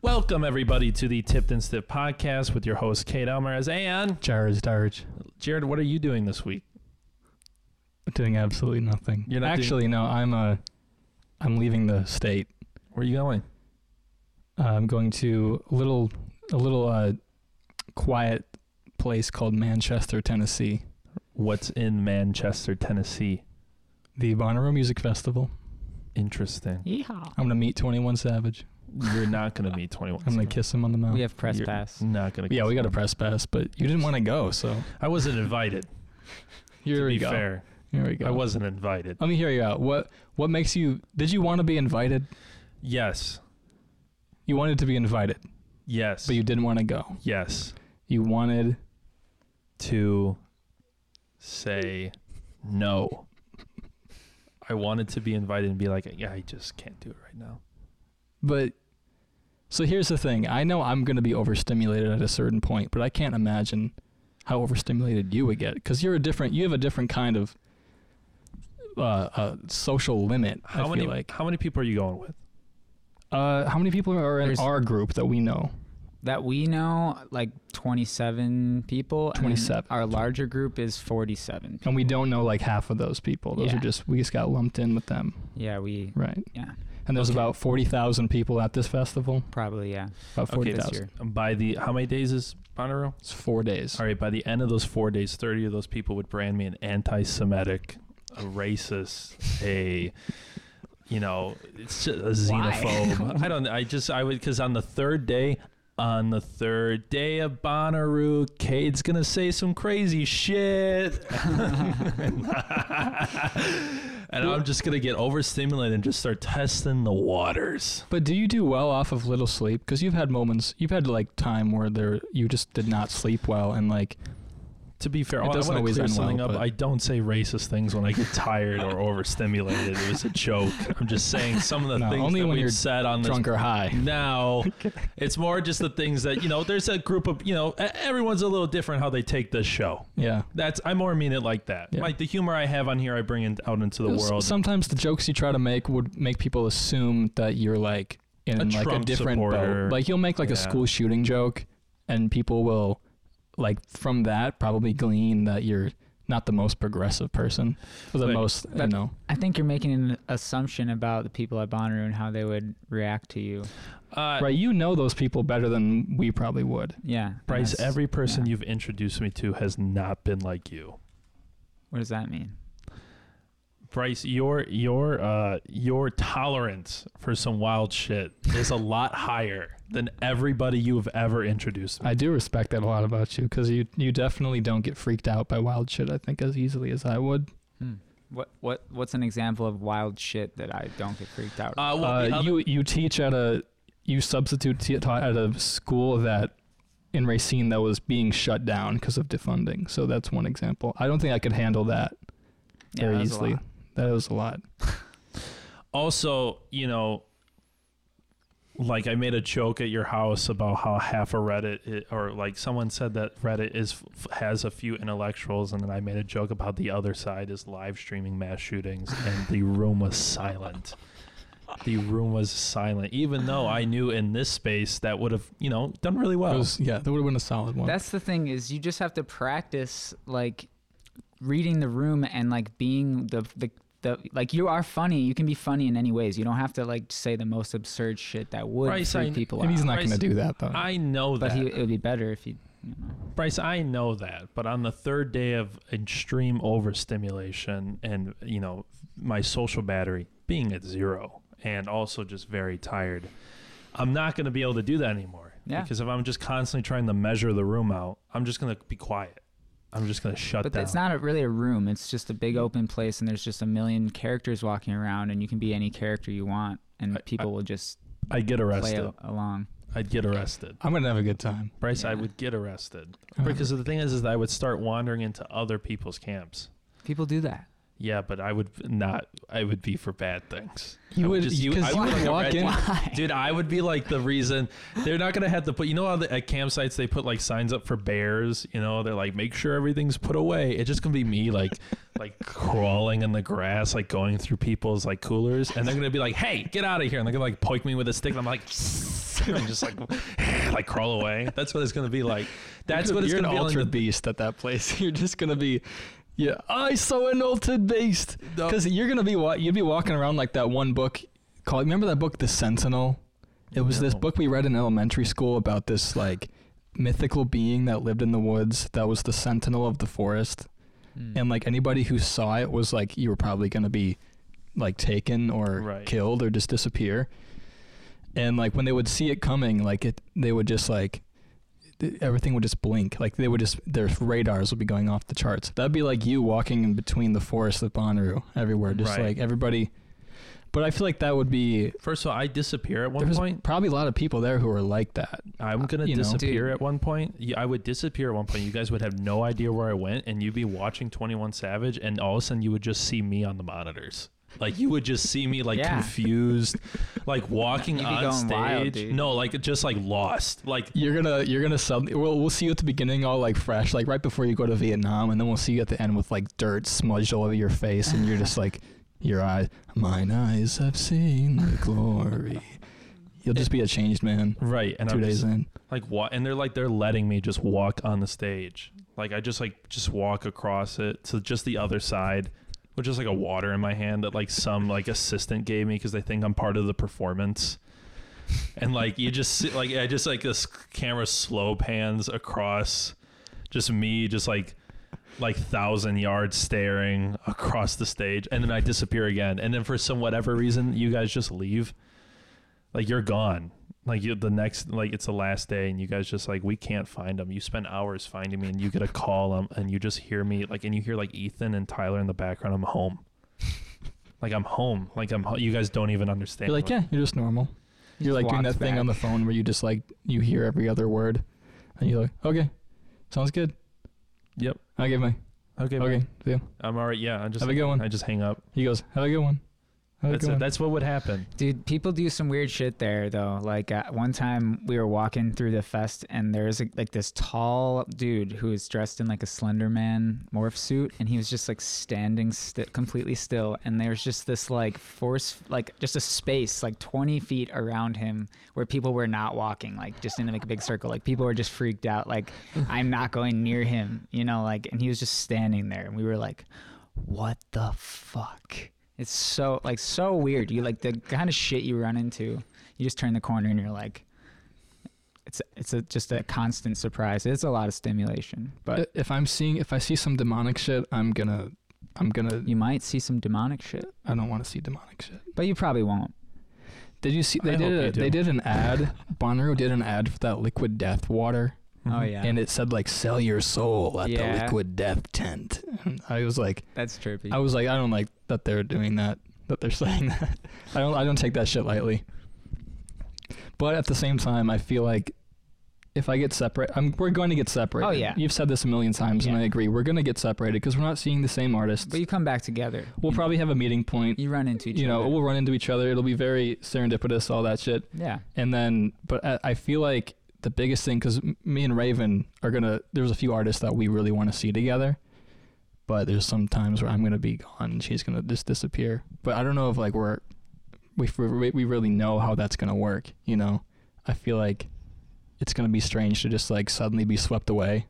Welcome everybody to the Tipped and Stiff podcast with your host Cade Alvarez and Jarod Starge. Jarod. What are you doing this week? Doing absolutely nothing. You're not doing- Actually, no. I'm uh, I'm leaving the state. Where are you going? Uh, I'm going to a little a little uh, quiet place called Manchester, Tennessee. What's in Manchester, Tennessee? The Bonnaroo Music Festival. Interesting. Yeehaw. I'm gonna meet 21 Savage. You're not going to meet 21. I'm gonna kiss him on the mouth. We have press You're pass. Not going to. yeah, we got a press pass, but you didn't want to go, so I wasn't invited. here to we be go. fair, Here we go. I wasn't invited. Let me hear you out. What what makes you? Did you want to be invited? Yes. You wanted to be invited, Yes. but you didn't want to go. yes. You wanted To say no. I wanted to be invited and be like, yeah, I just can't do it right now. But so here's the thing. I know I'm going to be overstimulated at a certain point, but I can't imagine how overstimulated you would get because you're a different. You have a different kind of uh, uh, social limit. How I many? feel like. How many people are you going with? Uh, how many people are in There's- our group that we know? That we know, like 27 people. and then 27. Our larger group is 47. And we don't know like half of those people. Those Yeah. are just we just got lumped in with them, Yeah, we. right? Yeah, And there's Okay. about forty thousand people at this festival. probably. Yeah. About Okay, forty this thousand. year. By the how many days is Bonnaroo? It's four days. All right, by the end of those four days, 30 of those people would brand me an anti Semitic, a racist, a, you know, it's just a xenophobe. I don't, I just, I would, because on the third day, on the third day of Bonnaroo, Cade's going to say some crazy shit. and I'm just going to get overstimulated and just start testing the waters. But do you do well off of little sleep? Because you've had moments, you've had like time where there you just did not sleep well, and like To be fair, It I doesn't want to always clear end well, up. I don't say racist things when I get tired or overstimulated. It was a joke. I'm just saying some of the No, things only that when we've you're said on this. drunk or high. Now, it's more just the things that you know. There's a group of you know. Everyone's a little different how they take this show. Yeah. That's I more mean it like that. Yeah. Like the humor I have on here, I bring it out into the world. Sometimes the jokes you try to make would make people assume that you're like in A like Trump a different supporter. boat. Like you'll make like Yeah. a school shooting joke, and people will like from that probably glean that you're not the most progressive person or the But- most you but- know. I think you're making an assumption about the people at Bonnaroo and how they would react to you. uh, right, you know those people better than we probably would. Yeah. Bryce, every person yeah. you've introduced me to has not been like you. What does that mean? Bryce, your your uh your tolerance for some wild shit is a lot higher than everybody you have ever introduced me. I do respect that a lot about you because you you definitely don't get freaked out by wild shit. I think as easily as I would. Hmm. What what what's an example of wild shit that I don't get freaked out? Uh, well, Uh, other- you you teach at a you substitute t- taught at a school that in Racine that was being shut down because of defunding. So that's one example. I don't think I could handle that Yeah, very that was a easily. Lot. That was a lot. also, you know, like I made a joke at your house about how half of Reddit, i or like someone said that Reddit is has a few intellectuals, and then I made a joke about the other side is live streaming mass shootings, and the room was silent. The room was silent, even though I knew in this space that would have, you know, done really well. Was, yeah, that would have been a solid one. That's the thing is you just have to practice like reading the room and like being the the the like you are funny. You can be funny in any ways. You don't have to like say the most absurd shit that would Bryce, freak I- people and out. he's not Bryce, going to do that though. I know but that. he, it would be better if he. You know. Bryce, I know that, but on the third day of extreme overstimulation and you know my social battery being at zero and also just very tired, I'm not going to be able to do that anymore. Yeah. Because if I'm just constantly trying to measure the room out, I'm just going to be quiet. I'm just going to shut But down. it's not a, really a room. It's just a big open place, and there's just a million characters walking around, and you can be any character you want, and I- people will just I'd get play arrested. a- along. I'd get arrested. I'm going to have a good time. Bryce, I would get arrested Uh, because the thing is, is that I would start wandering into other people's camps. People do that. Yeah, but I would not. I would be for bad things. You I would- just use- I would would like walk in- Why? Dude, I would be like the reason they're not gonna have to put. You know how the, at campsites they put like signs up for bears. You know they're like make sure everything's put away. It's just gonna be me like like crawling in the grass, like going through people's like coolers, and they're gonna be like, "Hey, get out of here!" And they're gonna like poke me with a stick, and I'm like, I'm just like like crawl away. That's what it's gonna be like. That's what it's you're gonna an be ultra like. the- beast at that place. You're just gonna be, yeah. I saw an altered beast because you're gonna be wa- you'd be walking around like that one book called. Remember that book, The Sentinel? It was this No. book we read in elementary school about this like mythical being that lived in the woods that was the sentinel of the forest, Mm. and like anybody who saw it was like you were probably gonna be like taken or Right. killed or just disappear. And like when they would see it coming, like it, they would just like everything would just blink. Like they would just their radars would be going off the charts. That'd be like you walking in between the forest of Bonnaroo everywhere, just Right. like everybody. But I feel like that would be First of all, I disappear at one there's point. probably a lot of people there who are like that. I'm gonna you disappear Dude. at one point. Yeah, I would disappear at one point. You guys would have no idea where I went, and you'd be watching Twenty One Savage, and all of a sudden you would just see me on the monitors. Like you would just see me like Yeah. confused, like walking You'd be on going stage. wild, dude. no, like just like lost. Like You're gonna you're gonna suddenly we'll we'll see you at the beginning all like fresh, like right before you go to Vietnam, and then we'll see you at the end with like dirt smudged all over your face, and you're just like your eyes, mine eyes have seen the glory. You'll just be a changed man. right, and 2 I'm days just, in. like what? And they're like they're letting me just walk on the stage. Like I just like just walk across it to just the other side, with just like a water in my hand that like some like assistant gave me because they think I'm part of the performance. And like you just see, like I just like this camera slow pans across, just me just like like thousand yards staring across the stage, and then I disappear again. And then for some whatever reason, you guys just leave. Like you're gone. Like you, the next, like it's the last day, and you guys just like we can't find them. You spend hours finding me, and you get a call, um, and you just hear me like, and you hear like Ethan and Tyler in the background. I'm home. like I'm home. Like I'm. ho- You guys don't even understand. You're like, yeah, you're just normal. You're like doing walks that thing back. on the phone where you just like you hear every other word, and you're like, okay, sounds good. Yep. I give my Okay. okay. man. See ya. I'm all right. Yeah. I just Have a good one. I just hang up. He goes, have a good one. Have a That's it. That's what would happen. Dude, people do some weird shit there though. Like uh, one time we were walking through the fest and there's a, like this tall dude who was dressed in like a Slender Man morph suit and he was just like standing sti- completely still and there's just this like force like just a space like 20 feet around him where people were not walking like just in like a big circle like people were just freaked out like I'm not going near him, you know, like and he was just standing there and we were like what the fuck? It's so like so weird. You like the kind of shit you run into. You just turn the corner and you're like, it's it's a, just a constant surprise. It's a lot of stimulation, but if I'm seeing if I see some demonic shit, I'm gonna I'm gonna you might see some demonic shit, I don't want to see demonic shit. but you probably won't. Did you see they I did a, they did an ad. Bonnaroo did an ad for that liquid death water Oh Mhm. yeah, and it said like sell your soul at Yeah. the liquid death tent. And I was like that's trippy. I was like I don't like that they're doing that that they're saying that. I don't I don't take that shit lightly. But at the same time I feel like if I get separate, I'm, we're going to get separated. Oh, yeah. You've said this a million times, and I agree. We're going to get separated because we're not seeing the same artists. but you come back together. we'll probably have a meeting point. you run into each other. You know, we'll run into each other. It'll be very serendipitous, all that shit. yeah, And then, but I, I feel like the biggest thing, because me and Raven are gonna, there's a few artists that we really want to see together, but there's some times where I'm gonna be gone and she's gonna just disappear. But I don't know if like we're, we we we really know how that's gonna work. You know, I feel like it's gonna be strange to just like suddenly be swept away,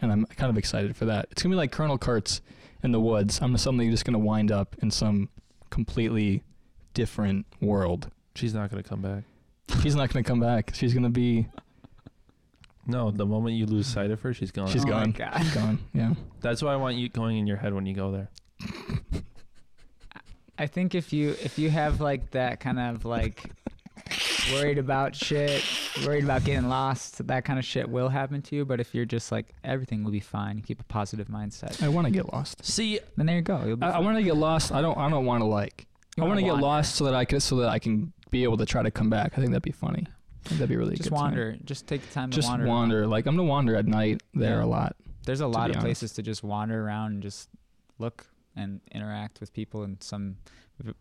and I'm kind of excited for that. It's gonna be like Colonel Kurtz in the woods. I'm suddenly just gonna wind up in some completely different world. She's not gonna come back. She's not gonna come back. She's gonna be. No, the moment you lose sight of her, she's gone. She's Oh my gone. God. She's gone. Yeah. That's why I want you going in your head when you go there. I think if you if you have like that kind of like worried about shit, worried about getting lost, that kind of shit will happen to you. But if you're just like everything will be fine, you keep a positive mindset, I want to get lost. See, then there you go. You'll be I, I fine. want to get lost. I don't. I don't want to like. You I want wanna to get wander. lost so that I can so that I can be able to try to come back. I think that'd be funny. I think that'd be a really just good. time. wander. Just take the time to Just wander. wander. around. Like I'm gonna wander at night there Yeah. a lot. There's a lot of honest. places to just wander around and just look. and interact with people in some v-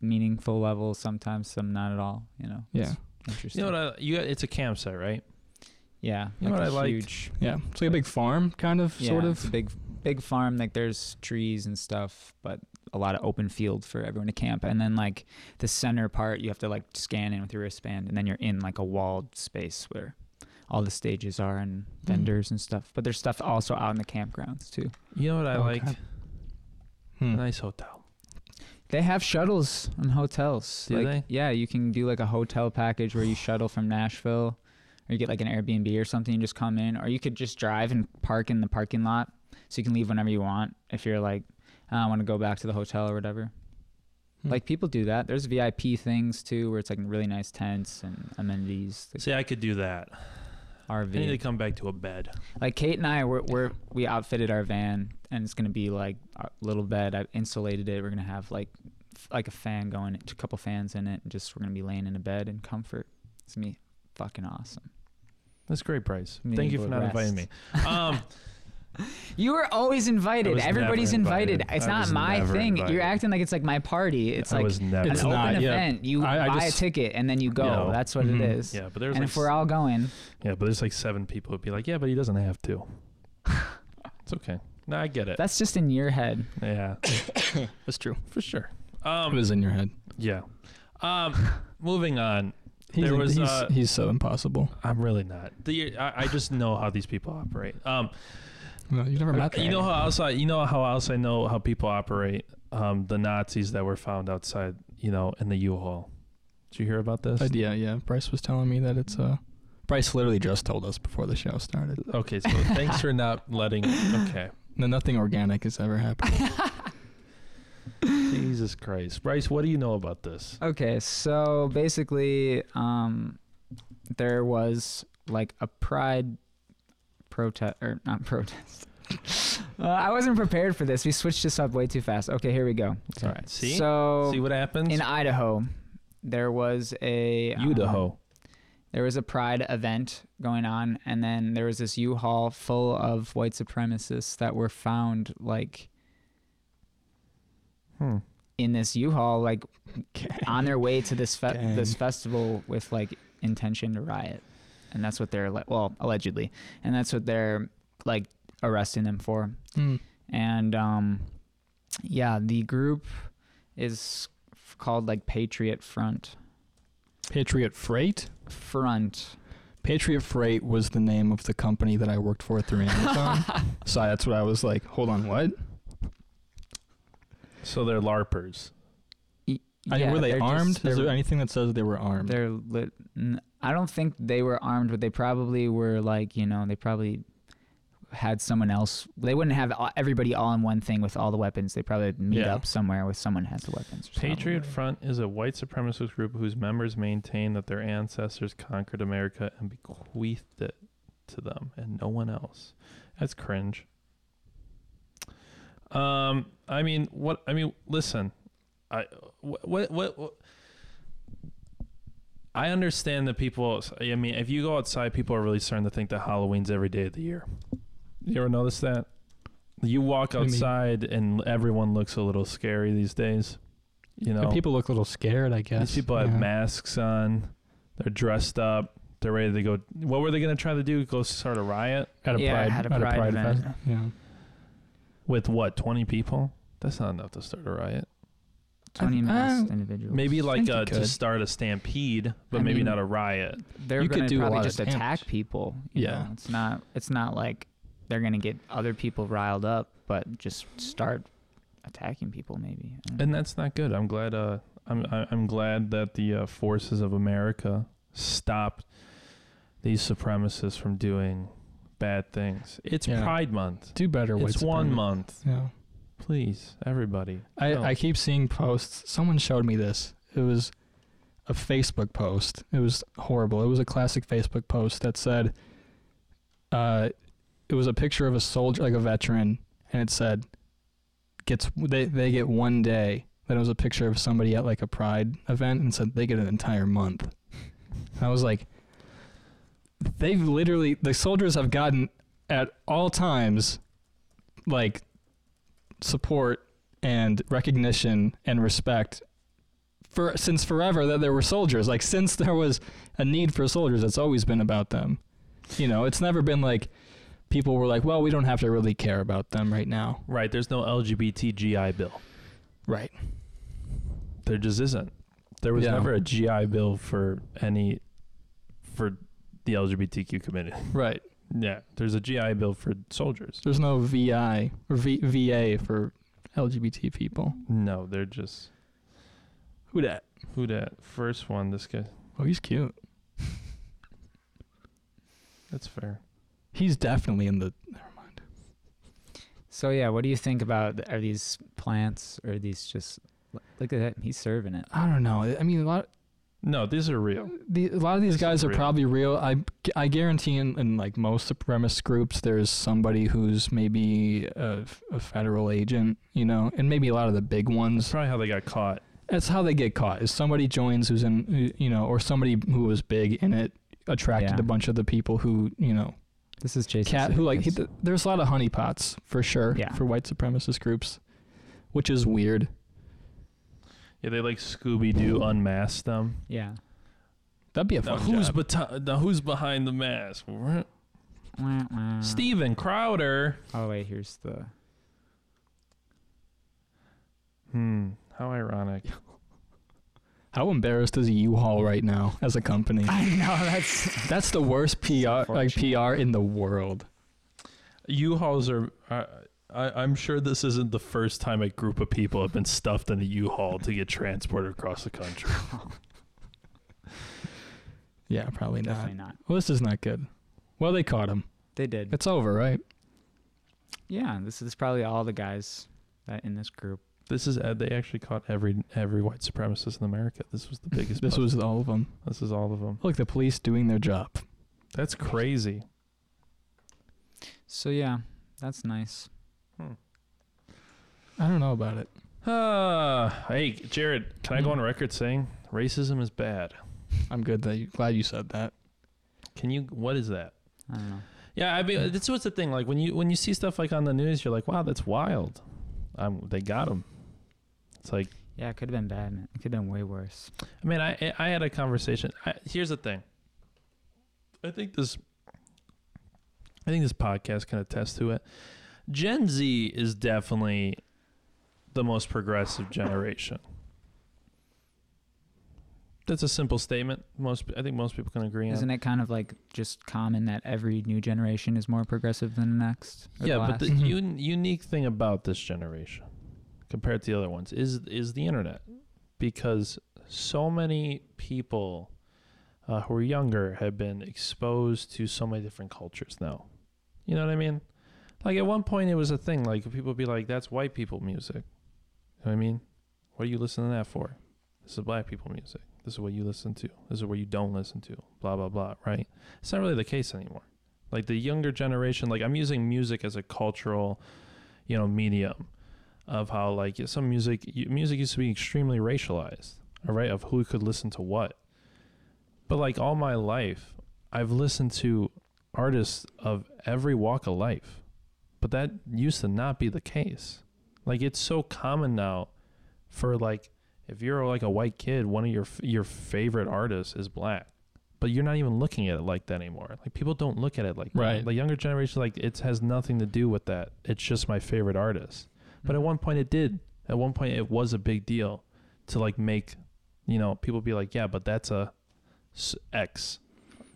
meaningful level. Sometimes some not at all. You know. Yeah. It's interesting. You know what? I, you got, it's a campsite, right? yeah. You know like what a I liked? huge, Yeah. It's like a big farm, kind of, yeah, sort it's a of. big big farm. Like there's trees and stuff, but a lot of open field for everyone to camp. And then like the center part, you have to like scan in with your wristband, and then you're in like a walled space where all the stages are and vendors and stuff. But there's stuff also out in the campgrounds too. You know what I Oh, like? Hmm. nice hotel. They have shuttles and hotels. Do like, they? Yeah, you can do like a hotel package where you shuttle from Nashville, or you get like an Airbnb or something. You just come in, or you could just drive and park in the parking lot, so you can leave whenever you want. If you're like, "Oh, I want to go back to the hotel or whatever. Hmm. Like people do that. There's VIP things too, where it's like really nice tents and amenities. See, I could do that. I need to come back to a bed. Like Kate and I, we're, we're we outfitted our van, and it's gonna be like a little bed. I insulated it. We're gonna have like like a fan going, a couple fans in it, and just we're gonna be laying in a bed in comfort. It's gonna be fucking awesome. That's great, Bryce. Thank you for not to inviting me. Um, You were always invited. Everybody's invited. invited. It's I not was my never thing. invited. You're acting like it's like my party. It's I like was never. an It's open not, yeah. event. You I- I buy just- a ticket and then you go. know. That's what Mhm. it is. Yeah, but there's and like if we're all going, yeah, but there's like seven people who'd be like, yeah, but he doesn't have to. it's okay. No, I get it. that's just in your head. yeah, That's true. for sure. It Um, was in your head. yeah. Um, moving on. He's, There was, he's, uh, he's so impossible. I'm really not. The I, I just know how these people operate. Um, No, you never met you know how else I you know how else I know how people operate. Um, the Nazis that were found outside, you know, in the U-Haul. Did you hear about this? Uh, yeah, yeah. Bryce was telling me that it's uh Bryce literally just told us before the show started. Okay, so thanks for not letting. Okay, No, nothing organic has ever happened. Jesus Christ, Bryce, what do you know about this? Okay, so basically, um, there was like a pride protest or not protest. uh, I wasn't prepared for this. We switched this up way too fast. Okay, here we go. All right, see, So see what happens. in Idaho, there was a um, Idaho. there was a pride event going on, and then there was this U-Haul full of white supremacists that were found like Hmm. in this U-Haul, like on their way to this fe- this festival with like intention to riot, and that's what they're like. Well, allegedly, and that's what they're like arresting them for. Hmm. And um, yeah, the group is called like Patriot Front. Patriot Freight. Front. Patriot Freight was the name of the company that I worked for through Amazon. so that's what I was like. Hold on, what? So they're larpers. Y- I mean, yeah, were they they're just- armed? Is there anything that says they were armed? They're lit. n- I don't think they were armed, but they probably were like you know they probably had someone else. They wouldn't have everybody all in one thing with all the weapons. They probably meet Yeah. up somewhere with someone who has the weapons. or something. Patriot Front is a white supremacist group whose members maintain that their ancestors conquered America and bequeathed it to them and no one else. That's cringe. Um, I mean, what? I mean, listen, I what what what. what I understand that people. I mean, if you go outside, people are really starting to think that Halloween's every day of the year. You ever notice that? You walk I mean- outside and everyone looks a little scary these days. You know, And people look a little scared, I guess. these people have Yeah. masks on. They're dressed up. They're ready to go. What were they going to try to do? Go start a riot at a Yeah, pride, had a at pride a pride event. fest. Yeah. with what? Twenty people? That's not enough to start a riot. Twenty Uh, masked individuals. Maybe like think uh, to start a stampede, but I maybe mean- not a riot. they're you could gonna do a probably lot just attack people. you Yeah. know? it's not. It's not like they're gonna get other people riled up, but just start attacking people. Maybe. I don't know. And that's not good. I'm glad. Uh, I'm I- I'm glad that the uh, forces of America stopped these supremacists from doing bad things. It's Yeah. Pride Month. Do better. It's one month. Yeah. Please, everybody. I, No. I keep seeing posts. Someone showed me this. It was a Facebook post. It was horrible. It was a classic Facebook post that said, uh, it was a picture of a soldier, like a veteran, and it said, gets they they get one day. Then it was a picture of somebody at like a pride event and said they get an entire month. And I was like, they've literally the soldiers have gotten at all times like support and recognition and respect for since forever that there were soldiers. Like since there was a need for soldiers, it's always been about them. You know, it's never been like people were like, well, we don't have to really care about them right now. Right. There's no LGBT GI Bill. Right. There just isn't. There was Yeah. never a GI Bill for any for the LGBTQ community. Right. Yeah. There's a GI Bill for soldiers. There's no VI or v- VA for LGBT people. No, they're just Who that? who that first one. This guy. Oh, he's cute. That's fair. He's definitely in the. Never mind. So yeah, what do you think about are these plants or are these just look at that he's serving it. I don't know. I mean, a lot. No, these are real. The, a lot of these This guys are real. probably real. I, I guarantee in, in like most supremacist groups, there's somebody who's maybe a, a federal agent, you know, and maybe a lot of the big That's ones. probably how they got caught. That's how they get caught. Is somebody joins who's in, you know, or somebody who was big in it attracted Yeah. a bunch of the people who, you know, This is Jason. cat who like. He, there's a lot of honeypots for sure Yeah. for white supremacist groups, which is weird. Yeah, they like Scooby Doo unmask them. yeah. That'd be a Now fun who's job. beti- now who's behind the mask? Wah, wah. Steven Crowder. Oh wait, here's the. Hmm. How ironic. How embarrassed is U-Haul right now as a company? I know that's. That's the worst PR like PR in the world. U-Hauls are. Uh, I, I'm sure this isn't the first time a group of people have been stuffed in a U-Haul to get transported across the country. Yeah, probably not. Definitely not. Well, this is not good. Well, they caught him. They did. It's over, right? Yeah, this is probably all the guys that in this group. This is uh, they actually caught every every white supremacist in America. This was the biggest. This was all of them. This is all of them. Look, the police doing their job. That's crazy. So yeah, that's nice. I don't know about it. Uh, hey, Jarod, can I go Hmm. on record saying racism is bad? I'm good that you, glad you said that. Can you? What is that? I don't know. Yeah, I mean, this was the thing. Like when you when you see stuff like on the news, you're like, wow, that's wild. Um, they got him. It's like, Yeah, it could have been bad. Man. It could have been way worse. I mean, I I had a conversation. I, here's the thing. I think this. I think this podcast can attest to it. Gen Z is definitely the most progressive generation. That's a simple statement. Most I think most people can agree on. Isn't it kind of like just common that every new generation is more progressive than the next? yeah, the but the? Un- unique thing about this generation compared to the other ones is is the internet, because so many people uh, who are younger have been exposed to so many different cultures now. You know what I mean? Like at one point, it was a thing. Like people would be like, "That's white people music." You know what I mean? What are you listening to that for? This is black people music. This is what you listen to. This is what you don't listen to. Blah blah blah. Right? It's not really the case anymore like the younger generation like i'm using music as a cultural you know medium of how like some music music used to be extremely racialized all right of who could listen to what but like all my life i've listened to artists of every walk of life but that used to not be the case like it's so common now for like if you're like a white kid one of your your favorite artists is black but you're not even looking at it like that anymore. Like people don't look at it like Right. that. The younger generation, like it has nothing to do with that. It's just my favorite artist. But at mm-hmm. one point, it did. At one point, it was a big deal to like make, you know, people be like, yeah, but that's a X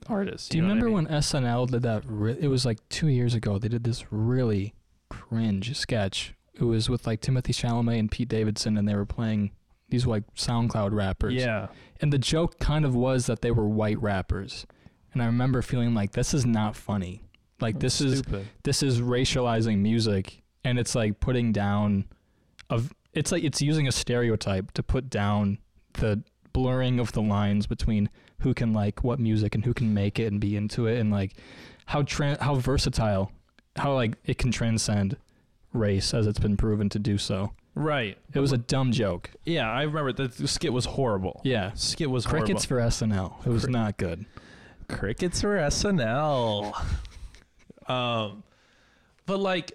artist. Do you know what I remember mean? when SNL did that? Re- it was like two years ago. They did this really cringe sketch. It was with like Timothée Chalamet and Pete Davidson, and they were playing these like SoundCloud rappers. Yeah, And the joke kind of was that they were white rappers. And I remember feeling like this is not funny. Like this is this is racializing music and it's like putting down of it's like it's using a stereotype to put down the blurring of the lines between who can like what music and who can make it and be into it and like how tran how versatile how like it can transcend race as it's been proven to do so. right. It was a dumb joke. Yeah, I remember the, the skit was horrible. Yeah. Skit was Crickets horrible. for SNL. It was Cri- not good. Crickets for SNL. um, but like,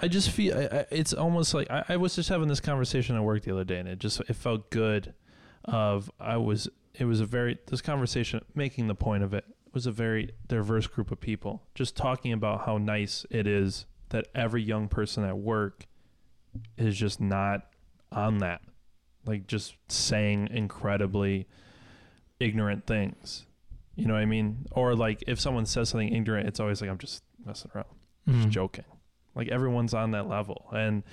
I just feel I, I, it's almost like I, I was just having this conversation at work the other day, and it just it felt good. Of I was it was a very this conversation making the point of it was a very diverse group of people. Just talking about how nice it is that every young person at work is just not on that. Like just saying incredibly ignorant things. You know what i mean? Or like if someone says something ignorant it's always like i'm just messing around. Just Mhm. joking. Like everyone's on that level. And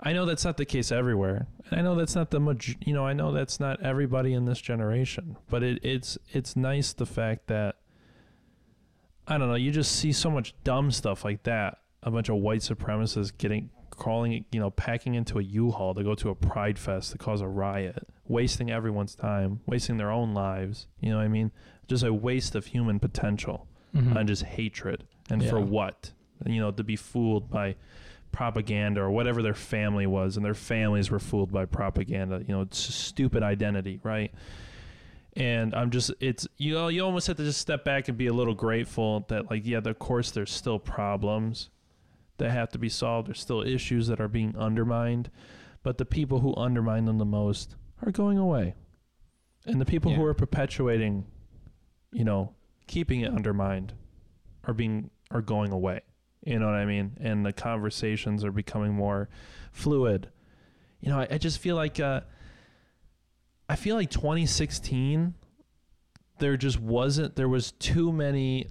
i know that's not the case everywhere. And i know that's not the maj- you know i know that's not everybody in this generation. But it, it's it's nice the fact that i don't know you just see so much dumb stuff like that. A bunch of white supremacists getting crawling you know packing into a u-haul to go to a pride fest to cause a riot. Wasting everyone's time wasting their own lives you know what i mean? Just a waste of human potential Mhm. and just hatred. And for what? You know to be fooled by propaganda or whatever their family was and their families were fooled by propaganda you know it's a stupid identity right and i'm just it's you know you almost have to just step back and be a little grateful that like yeah of course there's still problems that have to be solved. There's still issues that are being undermined. But the people who undermine them the most are going away. And the people who are perpetuating you know keeping it undermined are being are going away. You know what i mean? And the conversations are becoming more fluid. You know i, I just feel like uh i feel like 2016 there just wasn't there was too many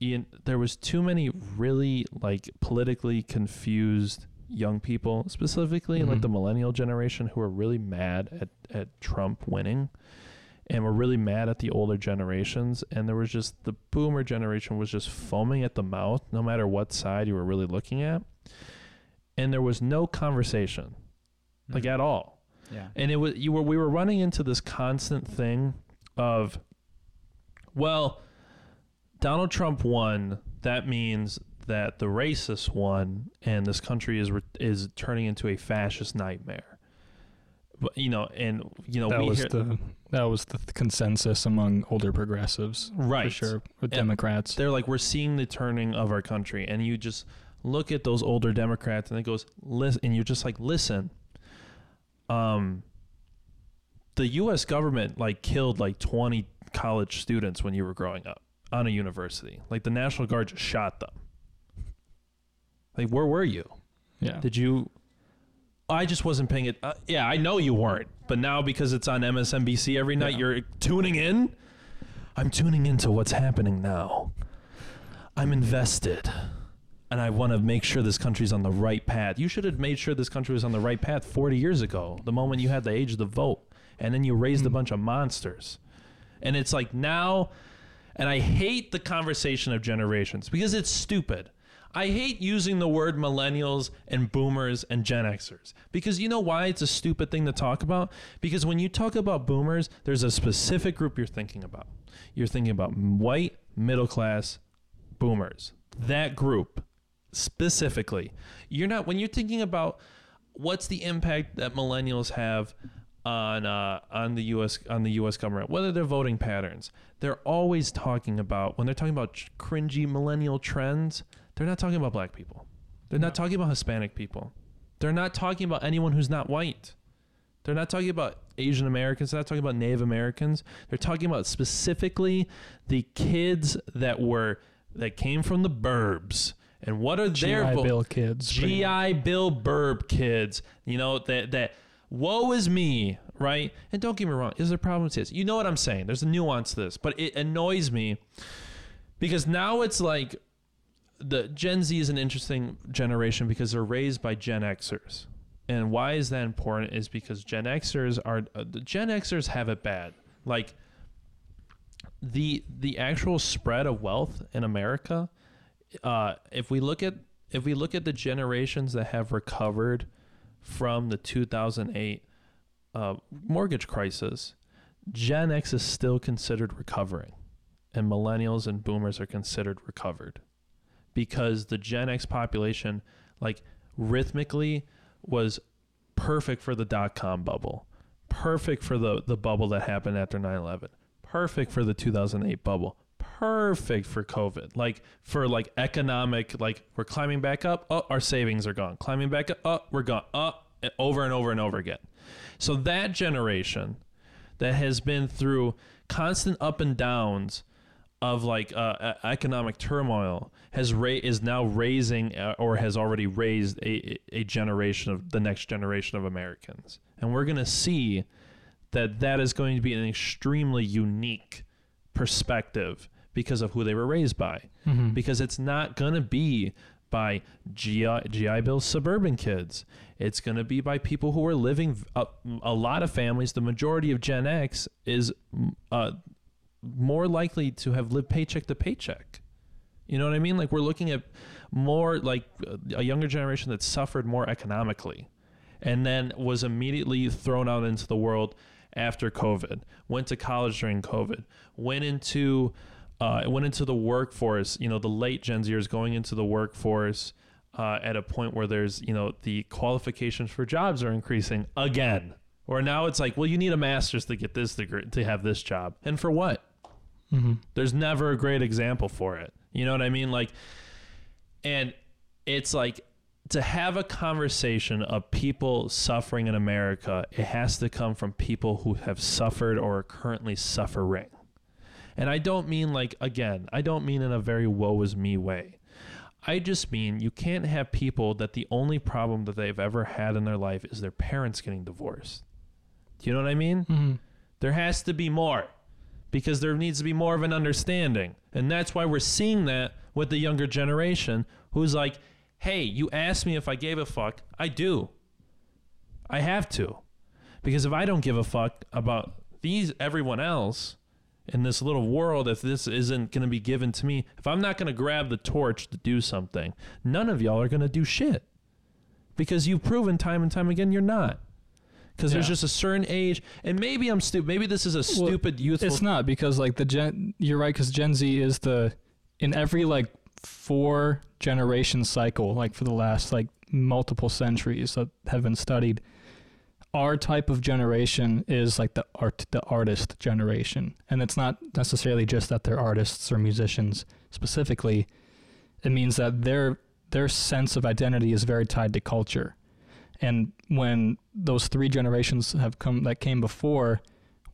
Ian, there was too many really like politically confused young people specifically like Mhm. the millennial generation who are really mad at at Trump winning and were really mad at the older generations and there was just the boomer generation was just foaming at the mouth no matter what side you were really looking at and there was no conversation like Mhm. at all yeah. and it was you were we were running into this constant thing of well Donald Trump won that means that the racist won and this country is is turning into a fascist nightmare but you know and you know that we was hear, the that was the consensus among older progressives right for sure with Democrats. they're like we're seeing the turning of our country and you just look at those older democrats and it goes listen and you're just like listen um the US government like killed like 20 college students when you were growing up on a university like the national guard just shot them like where were you yeah. did you I just wasn't paying it. Uh, yeah, I know you weren't, but now because it's on MSNBC every night, Yeah. you're tuning in. I'm tuning into what's happening now. I'm invested, and I want to make sure this country's on the right path. You should have made sure this country was on the right path 40 years ago, the moment you had the age of the vote, and then you raised a Mm. bunch of monsters. And it's like now, and I hate the conversation of generations because it's stupid. I hate using the word millennials and boomers and Gen Xers because you know why it's a stupid thing to talk about? Because when you talk about boomers, there's a specific group you're thinking about. You're thinking about white, middle class boomers. That group specifically. You're not, when you're thinking about what's the impact that millennials have on uh, on the U.S. on the U.S. government, whether they're voting patterns, they're always talking about when they're talking about cringy millennial trends. They're not talking about black people. They're not talking about Hispanic people. They're not talking about anyone who's not white. They're not talking about Asian Americans. They're not talking about Native Americans. They're talking about specifically the kids that were that came from the burbs. And what are their GI vo- Bill kids. GI Bill Burb kids, you know, that that woe is me, right? And don't get me wrong, is there problems? Yes. You know what I'm saying? There's a nuance to this, but it annoys me because now it's like the Gen Z is an interesting generation because they're raised by Gen Xers. And why is that important? Is because Gen Xers are uh, the Gen Xers have it bad. Like the the actual spread of wealth in America, uh, if we look at if we look at the generations that have recovered from the 2008 uh, mortgage crisis, Gen X is still considered recovering, and millennials and boomers are considered recovered because the Gen X population, like rhythmically, was perfect for the dot com bubble, perfect for the, the bubble that happened after 9 11, perfect for the 2008 bubble, perfect for COVID. Like for like economic, like we're climbing back up. Oh, our savings are gone. Climbing back up. Oh, we're gone. Oh, over and over and over again. So that generation that has been through constant up and downs of like uh, economic turmoil has ra- is now raising uh, or has already raised a, a generation of the next generation of Americans, and we're going to see that that is going to be an extremely unique perspective because of who they were raised by, Mm-hmm. because it's not going to be by GI, GI Bill suburban kids. It's going to be by people who are living a, a lot of families. The majority of Gen X is uh, more likely to have lived paycheck to paycheck. You know what I mean? Like we're looking at more like a younger generation that suffered more economically and then was immediately thrown out into the world after COVID, went to college during COVID, went into uh, it went into the workforce, you know, the late Gen Zers going into the workforce uh, at a point where there's, you know, the qualifications for jobs are increasing again. Or now it's like, well, you need a master's to get this degree, to have this job. And for what? Mm-hmm. There's never a great example for it. You know what I mean? Like, and it's like to have a conversation of people suffering in America, it has to come from people who have suffered or are currently suffering. And I don't mean like, again, I don't mean in a very woe is me way. I just mean you can't have people that the only problem that they've ever had in their life is their parents getting divorced. Do you know what I mean? Mm-hmm. There has to be more because there needs to be more of an understanding. And that's why we're seeing that with the younger generation who's like, hey, you asked me if I gave a fuck. I do. I have to. Because if I don't give a fuck about these, everyone else in this little world, if this isn't going to be given to me, if I'm not going to grab the torch to do something, none of y'all are going to do shit. Because you've proven time and time again you're not. Because there's just a certain age, and maybe I'm stupid. Maybe this is a Well, stupid youthful. It's not because like the Gen. You're right because Gen Z is the in every like four generation cycle, like for the last like multiple centuries that have been studied. Our type of generation is like the art, the artist generation, and it's not necessarily just that they're artists or musicians specifically. It means that their their sense of identity is very tied to culture, and when those three generations have come that came before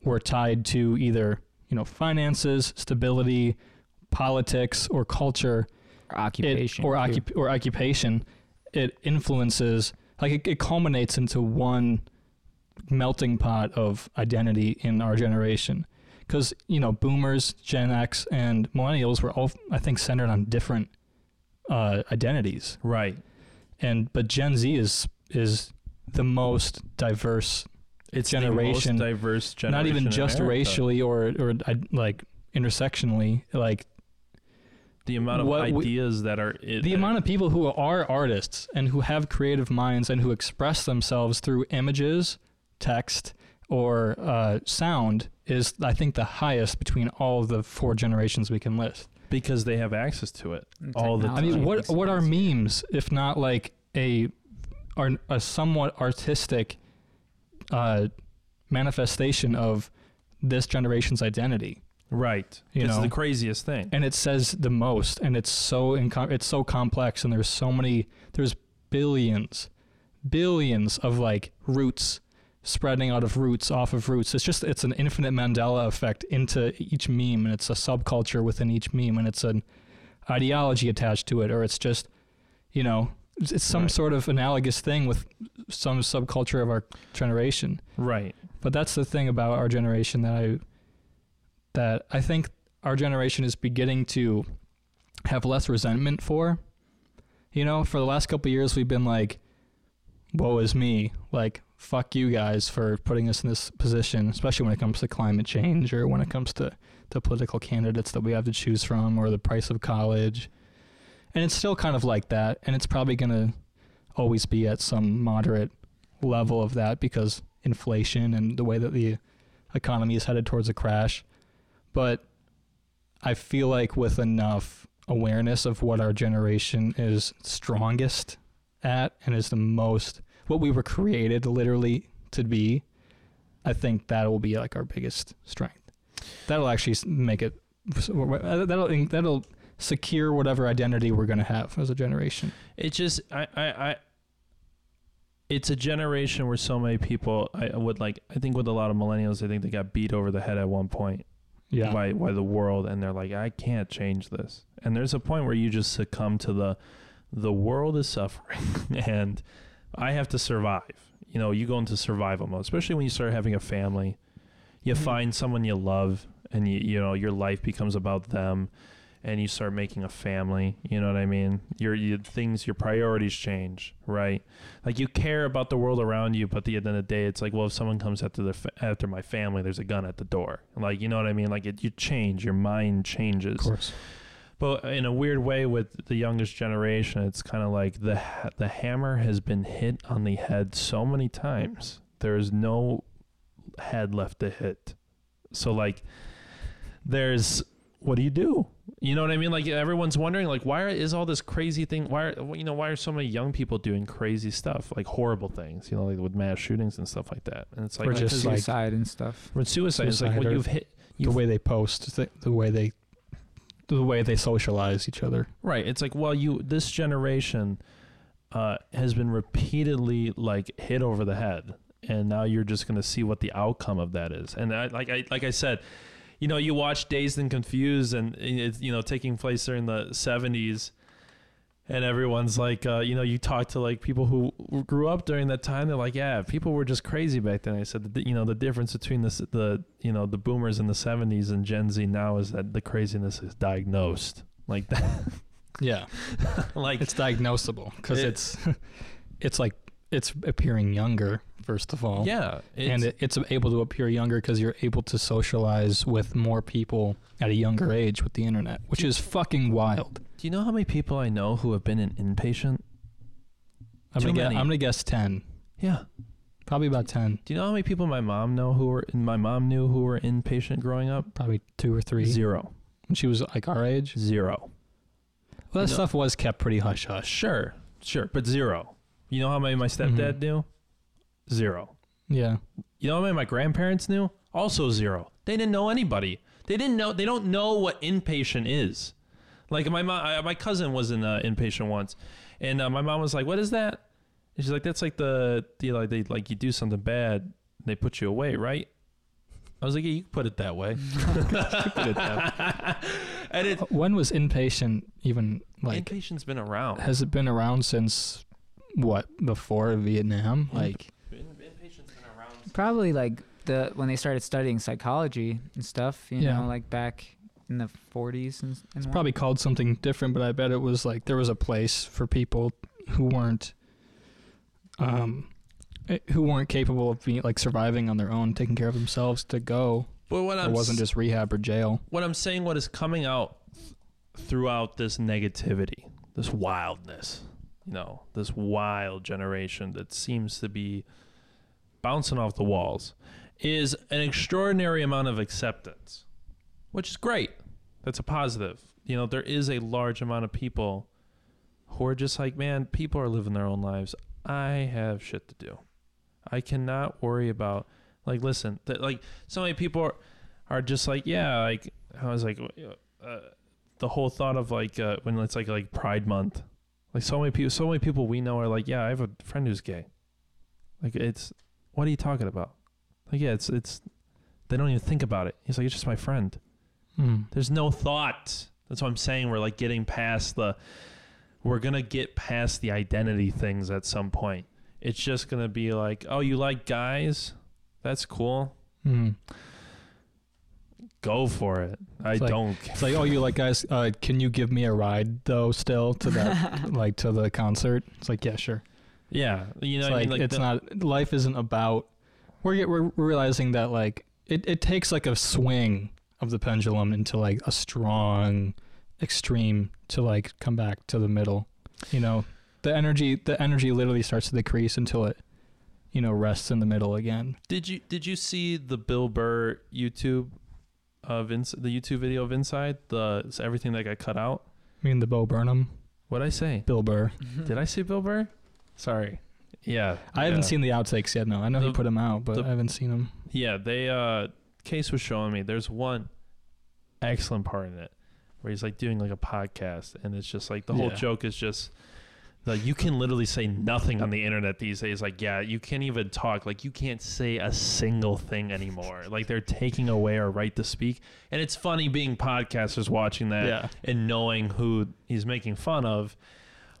were tied to either you know finances, stability, politics, or culture, Or it, occupation. or occup- or occupation, it influences like it, it culminates into one melting pot of identity in our generation. Because you know, Boomers, Gen X, and Millennials were all I think centered on different uh, identities, right. and but Gen Z is is the most diverse It's generation- the most diverse generation. not even just America. racially or or like intersectionally like The amount of what we- ideas that are it, the amount of people who are artists and who have creative minds and who express themselves through images text or uh, sound is i think the highest between all the four generations we can list because they have access to it. And all the time. i mean what what are memes if not like a are a somewhat artistic uh, manifestation of this generation's identity Right. You it's know. the craziest thing. and it says the most and it's so inco- it's so complex and there's so many there's billions billions of like roots spreading out of roots off of roots it's just it's an infinite mandela effect into each meme and it's a subculture within each meme and it's an ideology attached to it or it's just you know it's, it's some Right. sort of analogous thing with some subculture of our generation Right. but that's the thing about our generation that I that I think our generation is beginning to have less resentment for. You know, for the last couple of years we've been like woe is me, like fuck you guys for putting us in this position, especially when it comes to climate change or when it comes to the political candidates that we have to choose from or the price of college. And it's still kind of like that and it's probably going to always be at some moderate level of that because inflation and the way that the economy is headed towards a crash. But I feel like with enough awareness of what our generation is strongest at and is the most what we were created literally to be, I think that will be like our biggest strength. That'll actually make it uh, that'll that'll secure whatever identity we're gonna have as a generation. It just I I. I it's a generation where so many people I would like I think with a lot of millennials I think they got beat over the head at one point Yeah. by by the world and they're like I can't change this. And there's a point where you just succumb to the the world is suffering and I have to survive. You know, you go into survival mode, especially when you start having a family. You Mhm. find someone you love and you you know, your life becomes about them and you start making a family, you know what I mean? Your your things your priorities change, right? Like you care about the world around you, but at the end of the day, it's like, well, if someone comes after the fa- after my family, there's a gun at the door. Like, you know what I mean? Like, it, you change, your mind changes. Of course. But in a weird way, with the youngest generation, it's kind of like the ha- the hammer has been hit on the head so many times. There is no head left to hit. So like, there's what do you do? You know what I mean? Like everyone's wondering, like, why is all this crazy thing? Why are you know why are so many young people doing crazy stuff, like horrible things? You know, like with mass shootings and stuff like that. And it's like Or like, just, like, suicide and stuff. with suicide, it's like suicide what you've hit. The You've way they post, the, the way they, the way they socialize each other. Right. It's like, well, you this generation uh, has been repeatedly like hit over the head, and now you're just going to see what the outcome of that is. And I, like I like I said, you know, you watch Dazed and Confused, and it's you know taking place during the '70s. And everyone's like, uh, you know, you talk to like people who grew up during that time. They're like, yeah, people were just crazy back then. I said, that, you know, the difference between this, the, you know, the boomers in the '70s and Gen Z now is that the craziness is diagnosed like that. Yeah. like it's diagnosable because It- it's, it's like it's appearing younger first of all. yeah, it's, and it, it's able to appear younger because you're able to socialize with more people at a younger age with the internet, which is fucking wild. do you know how many people I know who have been an inpatient? I'm Too gonna, guess. I'm gonna guess ten, Yeah. probably about ten, Do you know how many people my mom know who were my mom knew who were inpatient growing up? probably two or three. Zero. When she was like our age, Zero. well, that No. stuff was kept pretty hush hush. Sure, sure, but zero. You know how many my stepdad Mhm. knew? Zero. Yeah, You know how many my grandparents knew? Also zero. They didn't know anybody. They didn't know. They don't know what inpatient is. Like my mom, I, my cousin was in uh, inpatient once, and uh, my mom was like, "What is that?" And she's like, "That's like the, the like they like you do something bad, they put you away, right?" I was like, "Yeah, you can put it that way." put it that and it when was inpatient even like? inpatient's been around. Has it been around since what before Vietnam? Like, In- Inpatient's been around. Probably like the when they started studying psychology and stuff. You Yeah. know, like back in the 40s and, and it's what- probably called something different, but I bet it was like there was a place for people who weren't, um, eh, who weren't capable of being like surviving on their own, taking care of themselves to go. But what It I'm wasn't s- just rehab or jail. what I'm saying, what is coming out throughout this negativity, this wildness, you know, this wild generation that seems to be bouncing off the walls, is an extraordinary amount of acceptance, which is great. That's a positive. You know, there is a large amount of people who are just like, man, people are living their own lives. I have shit to do. I cannot worry about like listen, th- like so many people are are just like yeah like i was like uh, the whole thought of like uh, when it's like like pride month like so many people so many people we know are like yeah i have a friend who's gay. Like it's what are you talking about? Like yeah it's it's they don't even think about it. He's like it's just my friend. Hmm. there's no thought. That's what i'm saying. We're like getting past the we're gonna get past the identity things at some point. It's just gonna be like oh you like guys? That's cool. Hmm. Go for it i like- don't It's like, oh, you like guys? Uh, can you give me a ride though? Still to that, like to the concert? It's like, yeah, sure. Yeah, you know, it's what I like, mean, like it's the- not life isn't about we're, we're realizing that like it, it takes like a swing of the pendulum into like a strong extreme to like come back to the middle you know the energy the energy literally starts to decrease until it you know rests in the middle again Did you did you see the Bill Burr YouTube of ins- the YouTube video of Inside the it's everything that got cut out? i mean the bo burnham What I say? bill burr Did I say Bill Burr? Sorry. Yeah, i haven't yeah. seen the outtakes yet no i know he put them out but the- i haven't seen them Yeah, they uh Cade was showing me. There's one excellent part in it, where he's like doing like a podcast, and it's just like the whole Yeah. joke is just like you can literally say nothing on the internet these days. Like, yeah, you can't even talk. Like, you can't say a single thing anymore. like, they're taking away our right to speak, and it's funny being podcasters watching that Yeah. and knowing who he's making fun of.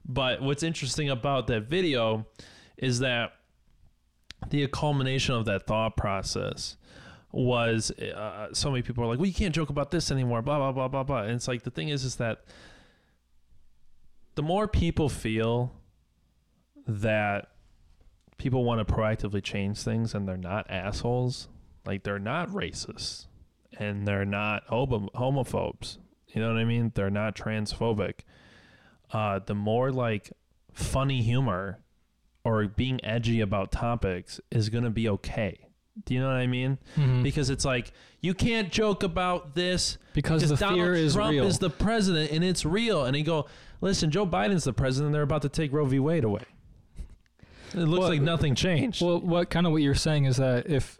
But what's interesting about that video is that the culmination of that thought process was uh, so many people are like, well, you can't joke about this anymore, blah, blah, blah, blah, blah. And it's like, the thing is, is that the more people feel that people want to proactively change things and they're not assholes, like they're not racist and they're not homo- homophobes, you know what I mean? They're not transphobic. Uh, the more like funny humor or being edgy about topics is going to be okay. Do you know what I mean? Mhm. Because it's like you can't joke about this because the Donald fear is Trump real. is the president and it's real. And he go, listen, Joe Biden's the president. They're about to take Roe v. Wade away. It looks Well, like nothing changed. Well, what kind of what you're saying is that if,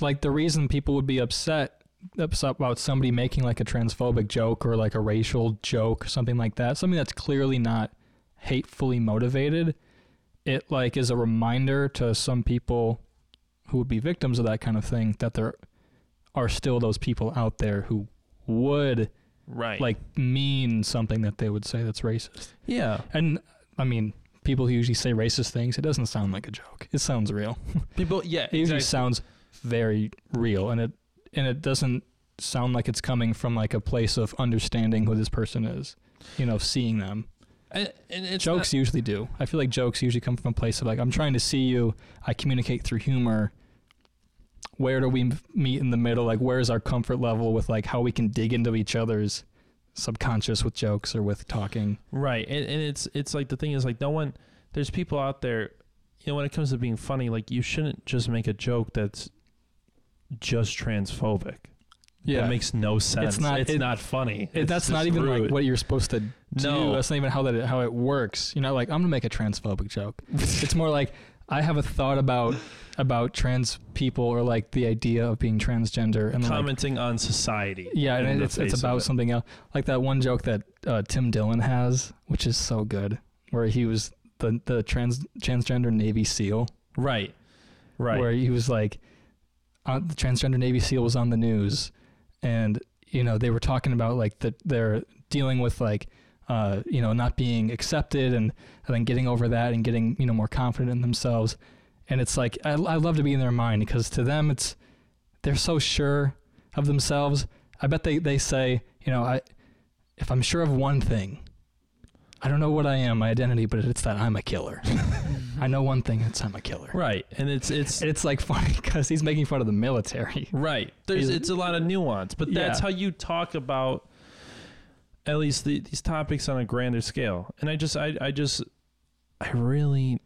like, the reason people would be upset upset about somebody making like a transphobic joke or like a racial joke, something like that, something that's clearly not hatefully motivated, it like is a reminder to some people who would be victims of that kind of thing that there are still those people out there who would right. like mean something that they would say that's racist. yeah. And I mean, people who usually say racist things, it doesn't sound like a joke. It sounds real. People, yeah. It usually exactly. sounds very real, and it and it doesn't sound like it's coming from like a place of understanding who this person is. You know, seeing them. And, and it's jokes usually do. I feel like jokes usually come from a place of like I'm trying to see you. I communicate through humor. Where do we meet in the middle? Like, where's our comfort level with like how we can dig into each other's subconscious with jokes or with talking? Right. And, and it's it's like the thing is like no one. There's people out there. You know, when it comes to being funny, like you shouldn't just make a joke that's just transphobic. Yeah, That makes no sense. It's not- It's it- not funny. It, that's not even rude. like what you're supposed to do. No. That's not even how that how it works. You know, like I'm gonna make a transphobic joke. it's more like I have a thought about about trans people or like the idea of being transgender and like, commenting on society. yeah, and it's it's about it. something else. Like that one joke that uh, Tim Dillon has, which is so good, where he was the the trans transgender Navy SEAL, Right. Right. where he was like, uh, the transgender Navy SEAL was on the news, and you know they were talking about like that they're dealing with like uh, you know not being accepted and, and then getting over that and getting you know more confident in themselves, and it's like I, I love to be in their mind because to them it's they're so sure of themselves. I bet they they say you know I if I'm sure of one thing. I don't know what I am, my identity, but it's that I'm a killer. I know one thing, it's I'm a killer. Right. And it's it's it's like funny because he's making fun of the military. right. There's Is- it's a lot of nuance, but that's Yeah. how you talk about at least the, these topics on a grander scale. And I just I I just I really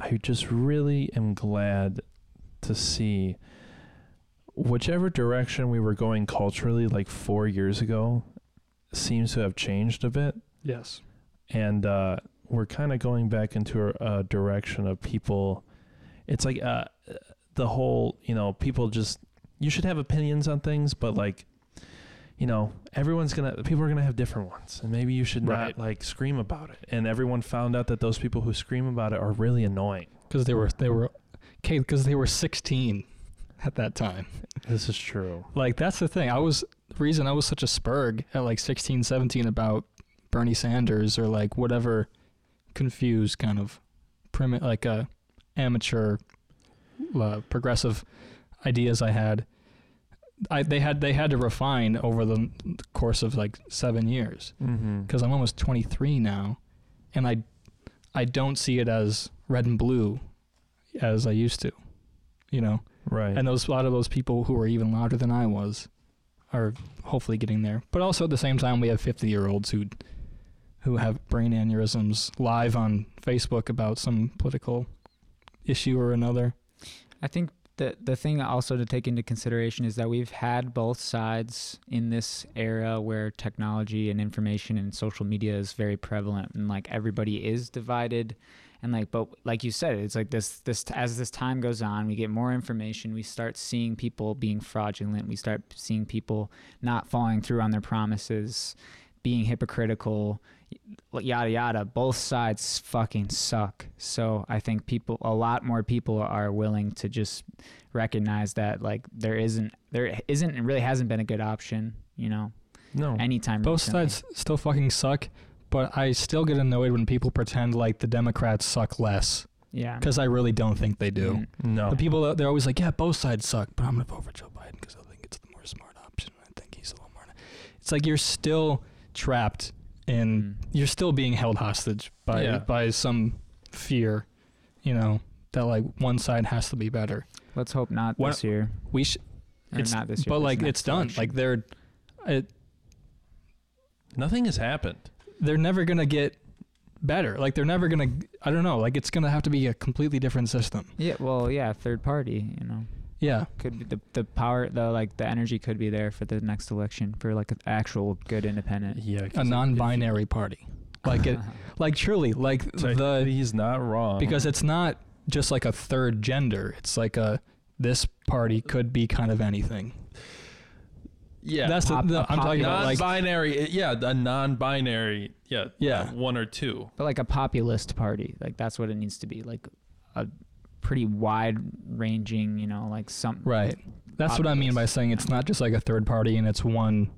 I just really am glad to see whichever direction we were going culturally like 4 years ago seems to have changed a bit. Yes. and uh, we're kind of going back into a, a direction of people. It's like uh, the whole, you know, people just you should have opinions on things, but like, you know, everyone's gonna people are gonna have different ones, and maybe you should Right. not like scream about it. And everyone found out that those people who scream about it are really annoying. Because they were they were, Cade. Because they were 16 at that time. This is true. Like that's the thing. I was the reason I was such a spurg at like 16, 17 about Bernie Sanders or like whatever confused kind of primi- like uh, amateur uh, progressive ideas I had. I they had they had to refine over the course of like seven years. Mm-hmm. because I'm almost 23 now, and I I don't see it as red and blue as I used to, you know. Right. And those a lot of those people who are even louder than I was are hopefully getting there. But also at the same time, we have 50 year olds who who have brain aneurysms live on Facebook about some political issue or another. I think the the thing also to take into consideration is that we've had both sides in this era where technology and information and social media is very prevalent and like everybody is divided. And like but like you said it's like this this as this time goes on we get more information we start seeing people being fraudulent we start seeing people not following through on their promises being hypocritical yada yada both sides fucking suck so i think people a lot more people are willing to just recognize that like there isn't there isn't and really hasn't been a good option you know No. anytime Both recently. sides still fucking suck, but I still get annoyed when people pretend like the Democrats suck less yeah because I really don't think they do. Mm. no. The people they're always like, yeah, both sides suck, but I'm gonna vote for Joe Biden because I think it's the more smart option. I think he's a little more. It's like you're still trapped in. Mm. You're still being held hostage by Yeah. by some fear, you know, that like one side has to be better. let's hope not What- this year We sh- or it's not this year but this like it's done. election. Like they're, it, Nothing has happened. they're never gonna get better. Like they're never gonna. I don't know. Like it's gonna have to be a completely different system. yeah well yeah third party you know Yeah. could be the the power the like the energy could be there for the next election for like an actual good independent Yeah. 'cause A non-binary party. Like it. Like truly. Like if- the he's not wrong. because it's not just like a third gender. It's like a this party could be kind of anything. yeah, That's the, pop- the- a I'm talking about like non-binary. yeah, a non-binary. Yeah. Yeah. uh, one or two. but like a populist party like that's what it needs to be like a pretty wide ranging you know like some right. That's what I mean by saying it's not just like a third party and it's one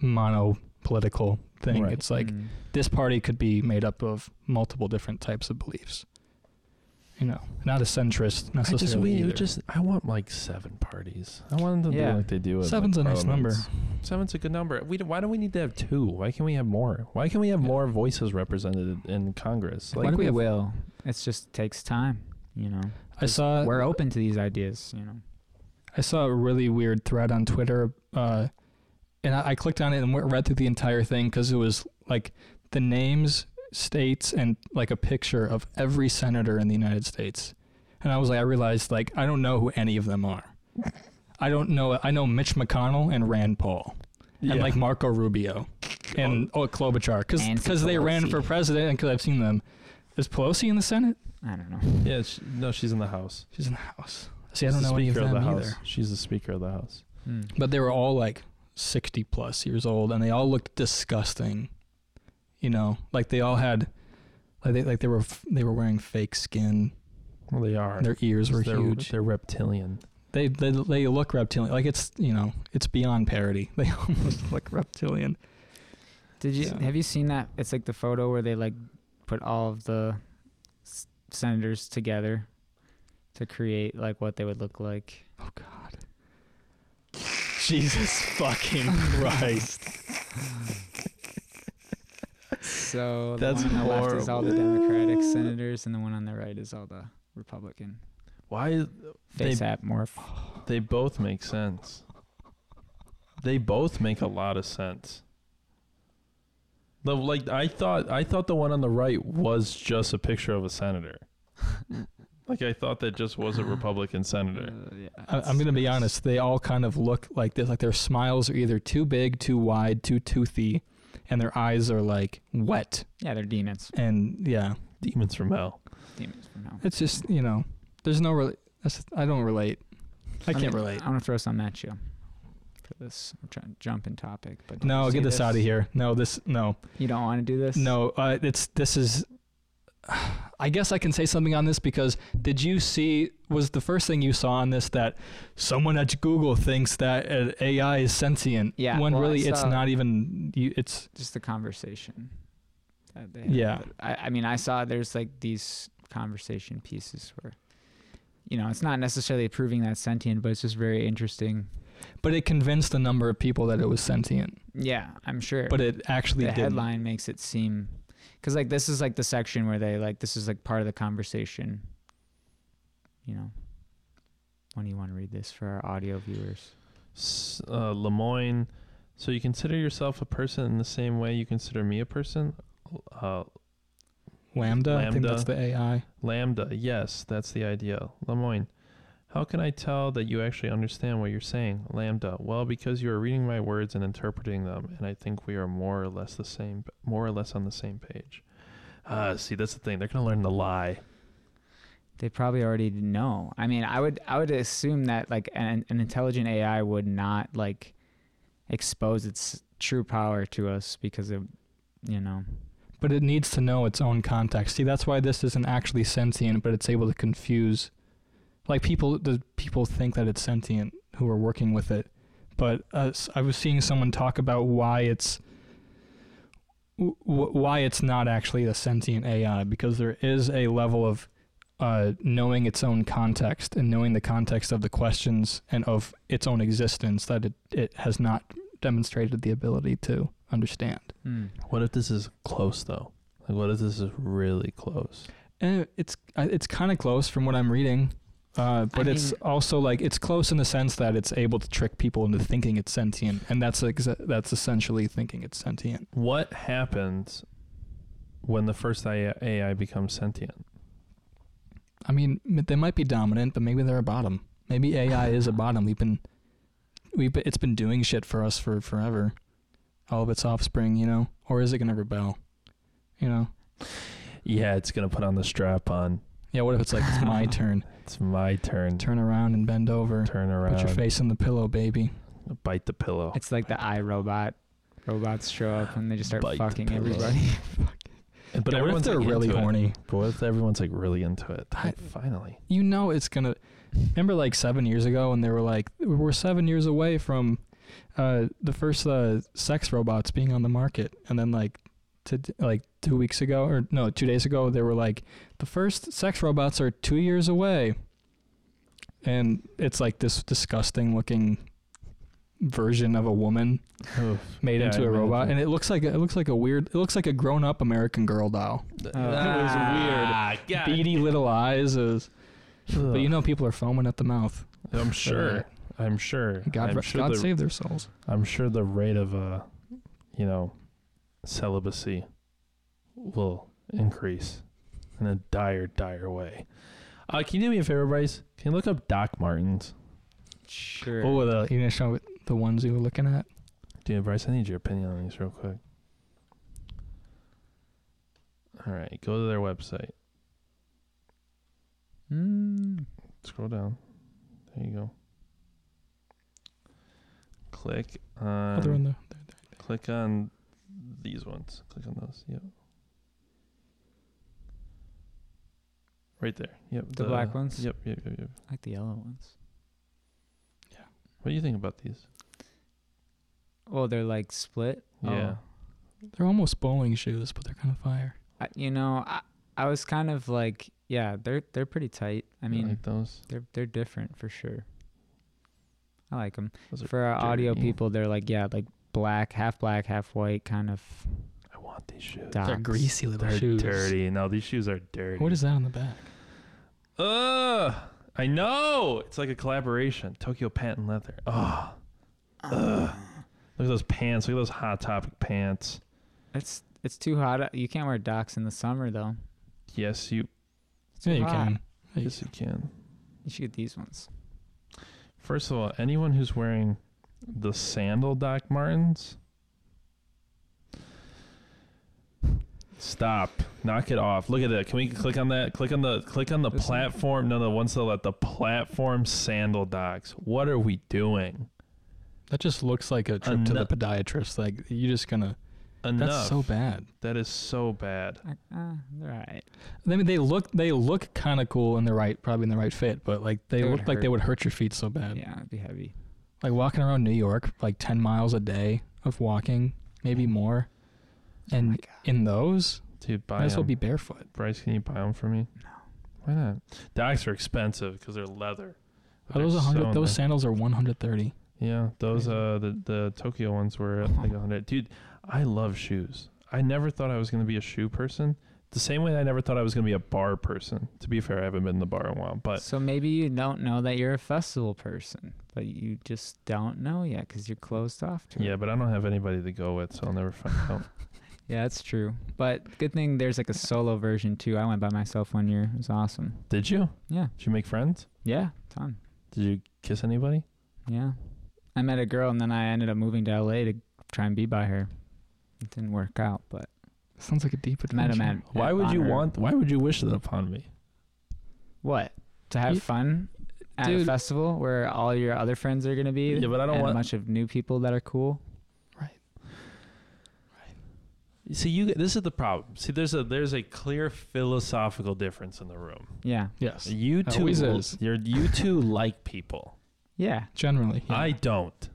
mono political thing. Right. It's like Mm. this party could be made up of multiple different types of beliefs. You know, not a centrist necessarily. I necessarily. just, we either. just, I want like seven parties. I want them to Yeah. do like they do. Seven's like, a nice number. Seven's a good number. We, don't- why do we need to have two? Why can't we have more? Why can't we have Yeah. more voices represented in Congress? I Why Like, do we we have- will it just takes time you know I saw we're open to these ideas you know I saw a really weird thread on Twitter, uh, and I, I clicked on it and went- read through the entire thing because it was like the names, states, and like a picture of every senator in the United States. And I was like, I realized like I don't know who any of them are. I don't know. I know Mitch McConnell and Rand Paul, and like Marco Rubio, and oh, Klobuchar, because Nancy they ran for president, and because I've seen them. Is Pelosi in the Senate? I don't know yeah, she, no, she's in the House. She's in the House. See, I don't the know any of Speaker them the either. House. She's the Speaker of the House. Hmm. but they were all like 60 plus years old and they all looked disgusting you know like they all had like they like they were they were wearing fake skin Well, they are. their ears were they're, huge They're reptilian. they, they they look reptilian like it's you know it's beyond parody they almost look reptilian Did you So- have you seen that? It's like the photo where they like put all of the s- senators together to create like what they would look like. oh god jesus fucking christ So That's the one on the left is all the. Democratic senators, and the one on the right is all the Republican. Why? They- Face app morph. They both make sense. They both make a lot of sense. The like I thought I thought the one on the right was just a picture of a senator. like I thought that just was a Republican senator. Uh, yeah, I, I'm gonna be honest they all kind of look like this like their smiles are either too big too wide too toothy and their eyes are like wet Yeah, they're demons. and yeah Demons from hell. Demons from hell. It's just you know, there's no really. I don't relate. I Let can't me- relate. I want to throw something at you for this. I'm trying to jump in topic, but No, get see this, out of here. No, this no You don't want to do this? no. Uh, it's this is. I guess I can say something on this because did you see? Was the first thing you saw on this that someone at Google thinks that AI is sentient? Yeah, When well, really it's not even. You, it's just the conversation. That they. Yeah. I, I mean, I saw there's like these conversation pieces where, you know, it's not necessarily proving that sentient, but it's just very interesting. But it convinced a number of people that it was sentient, Yeah, I'm sure. but it actually the didn't. headline makes it seem, because like this is like the section where they like this is like part of the conversation. You know. When do you want to read this for our audio viewers? S- Uh, Lemoine. So you consider yourself a person in the same way you consider me a person? Uh, LaMDA, I think LaMDA. that's the AI. LaMDA, yes, that's the idea. Lemoine, how can I tell that you actually understand what you're saying? LaMDA, well, because you are reading my words and interpreting them, and I think we are more or less the same, more or less on the same page. Uh, see, that's the thing. They're gonna learn to lie. They probably already know. I mean, I would I would assume that like an, an intelligent AI would not like expose its true power to us because of you know. But it needs to know its own context. See, that's why this isn't actually sentient, but it's able to confuse. Like people, the people think that it's sentient who are working with it, but uh, s- I was seeing someone talk about why it's w- w- why it's not actually a sentient AI because there is a level of uh, knowing its own context and knowing the context of the questions and of its own existence that it, it has not demonstrated the ability to understand. Hmm. What if this is close though? Like, what if this is really close? Eh, it's uh, it's kind of close from what I'm reading, uh, but I it's mean- also like it's close in the sense that it's able to trick people into thinking it's sentient, and that's exa- that's essentially thinking it's sentient. What happens when the first AI AI becomes sentient? I mean, they might be dominant, but maybe they're a bottom. Maybe AI is a bottom. We've been we've been, it's been doing shit for us for forever. All of its offspring, you know, or is it gonna rebel? You know, Yeah, it's gonna put on the strap on. Yeah. What if it's like it's my turn? It's my turn. Turn around and bend over. Turn around. Put your face in the pillow, baby. Bite the pillow. It's like the iRobot. Robots show up and they just start Bite fucking everybody. But Yeah, what if everyone's they're like, really into it. horny? But what if everyone's like really into it? I- finally. you know it's gonna remember like seven years ago and they were like we're seven years away from uh the first uh sex robots being on the market and then like to like two weeks ago or no two days ago they were like the first sex robots are two years away and it's like this disgusting looking version of a woman Oof. made Yeah, into a robot imagine. and it looks like a, it looks like a weird it looks like a grown up american girl doll Oh. Ah, God. beady little eyes is but you know people are foaming at the mouth I'm sure. I'm sure. God, I'm sure God the, save their souls. I'm sure the rate of uh, you know, celibacy will increase in a dire, dire way. Uh, can you do me a favor, Bryce? Can you look up Doc Martens? Sure. Oh, the you gonna show the ones you were looking at? Dude, Bryce, I need your opinion on these real quick. All right, go to their website. Mm. Scroll down. There you go. Click on. oh, they're in the. Click on these ones. Click on those. Yep. Right there. Yep. The black ones? Yep. Yep. Yep. Yep. I like the yellow ones. Yeah. What do you think about these? Oh, they're like split. Yeah. Oh. They're almost bowling shoes, but they're kind of fire. I, you know, I, I was kind of like, yeah, they're they're pretty tight. I You mean, like those. they're they're different for sure. I like them. For uh, our audio people, they're like yeah, like black, half black, half white, kind of. I want these shoes. Docs. They're greasy little They're shoes. dirty. No, these shoes are dirty. What is that on the back? Ugh. I know. It's like a collaboration. Tokyo Patent Leather. Ugh. Ugh. Look at those pants. Look at those Hot Topic pants. It's it's too hot. Uh, you can't wear docs in the summer though. Yes, you. It's Yeah, too you hot. can. Yes, you can. You should get these ones. First of all, anyone who's wearing the sandal Doc Martens, stop. Knock it off. Look at that. Can we click on that? Click on the click on the This one? platform. No, the ones that let the platform sandal docs. What are we doing? That just looks like a trip to the podiatrist. Like you're just gonna. Enough. That's so bad. That is so bad. Uh, uh, they're alright. I mean, they look they look kind of cool in the right, probably in the right fit, but like they, They look like they would hurt your feet so bad. Yeah, it'd be heavy. Like walking around New York, like ten miles a day of walking, maybe more, oh and my God. in those, Dude, buy might as well 'em. be barefoot. Bryce, can you buy them for me? No. Why not? Docs are expensive because they're leather. Are those They're hundred? so those nice. sandals are one hundred thirty. Yeah, those Crazy. uh the the Tokyo ones were at like a hundred. Dude, I love shoes. I never thought I was gonna be a shoe person. The same way I never thought I was gonna be a bar person. To be fair, I haven't been in the bar in a while, but so maybe you don't know that you're a festival person, but you just don't know yet because you're closed off to it. yeah, but I don't have anybody to go with, so I'll never find out. Yeah, that's true. But good thing there's like a solo version too. I went by myself one year. It was awesome. Did you? Yeah. Did you make friends? Yeah, ton. Did you kiss anybody? Yeah. I met a girl and then I ended up moving to LA to try and be by her. It didn't work out, but Sounds like a deep Met adventure. him at Why at would you Bonnaroo. want? Why would you wish that upon me? what to have You- fun at a Dude. festival where all your other friends are gonna be? Yeah, but I don't and want- a bunch of new people that are cool. Right. Right. See, you. This is the problem. See, there's a there's a clear philosophical difference in the room. Yeah, Yes. You two, Always is. you're you two like people. yeah. Generally. yeah. I don't.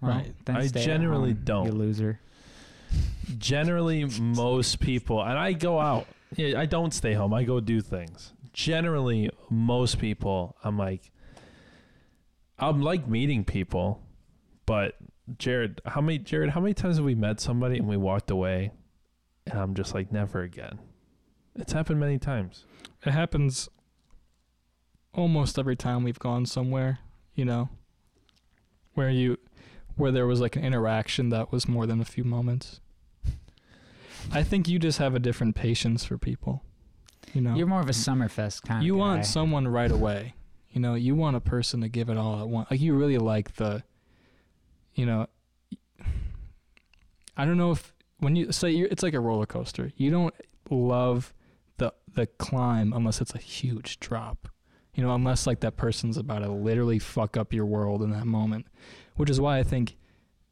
Well, Right. then I stay at generally home, don't. You loser. Generally, most people, and I go out. I don't stay home. I go do things. Generally, most people, I'm like, I'm like meeting people, but Jarod, how many Jarod, how many times have we met somebody and we walked away, and I'm just like, never again. It's happened many times. It happens almost every time we've gone somewhere, you know, where you, where there was like an interaction that was more than a few moments. I think you just have a different patience for people, you know. You're more of a Summerfest kind you of want someone right away. You know, you want a person to give it all at once. Like you really like the, you know, I don't know if when you say it's like a roller coaster. You don't love the the climb unless it's a huge drop. You know, unless like that person's about to literally fuck up your world in that moment, which is why I think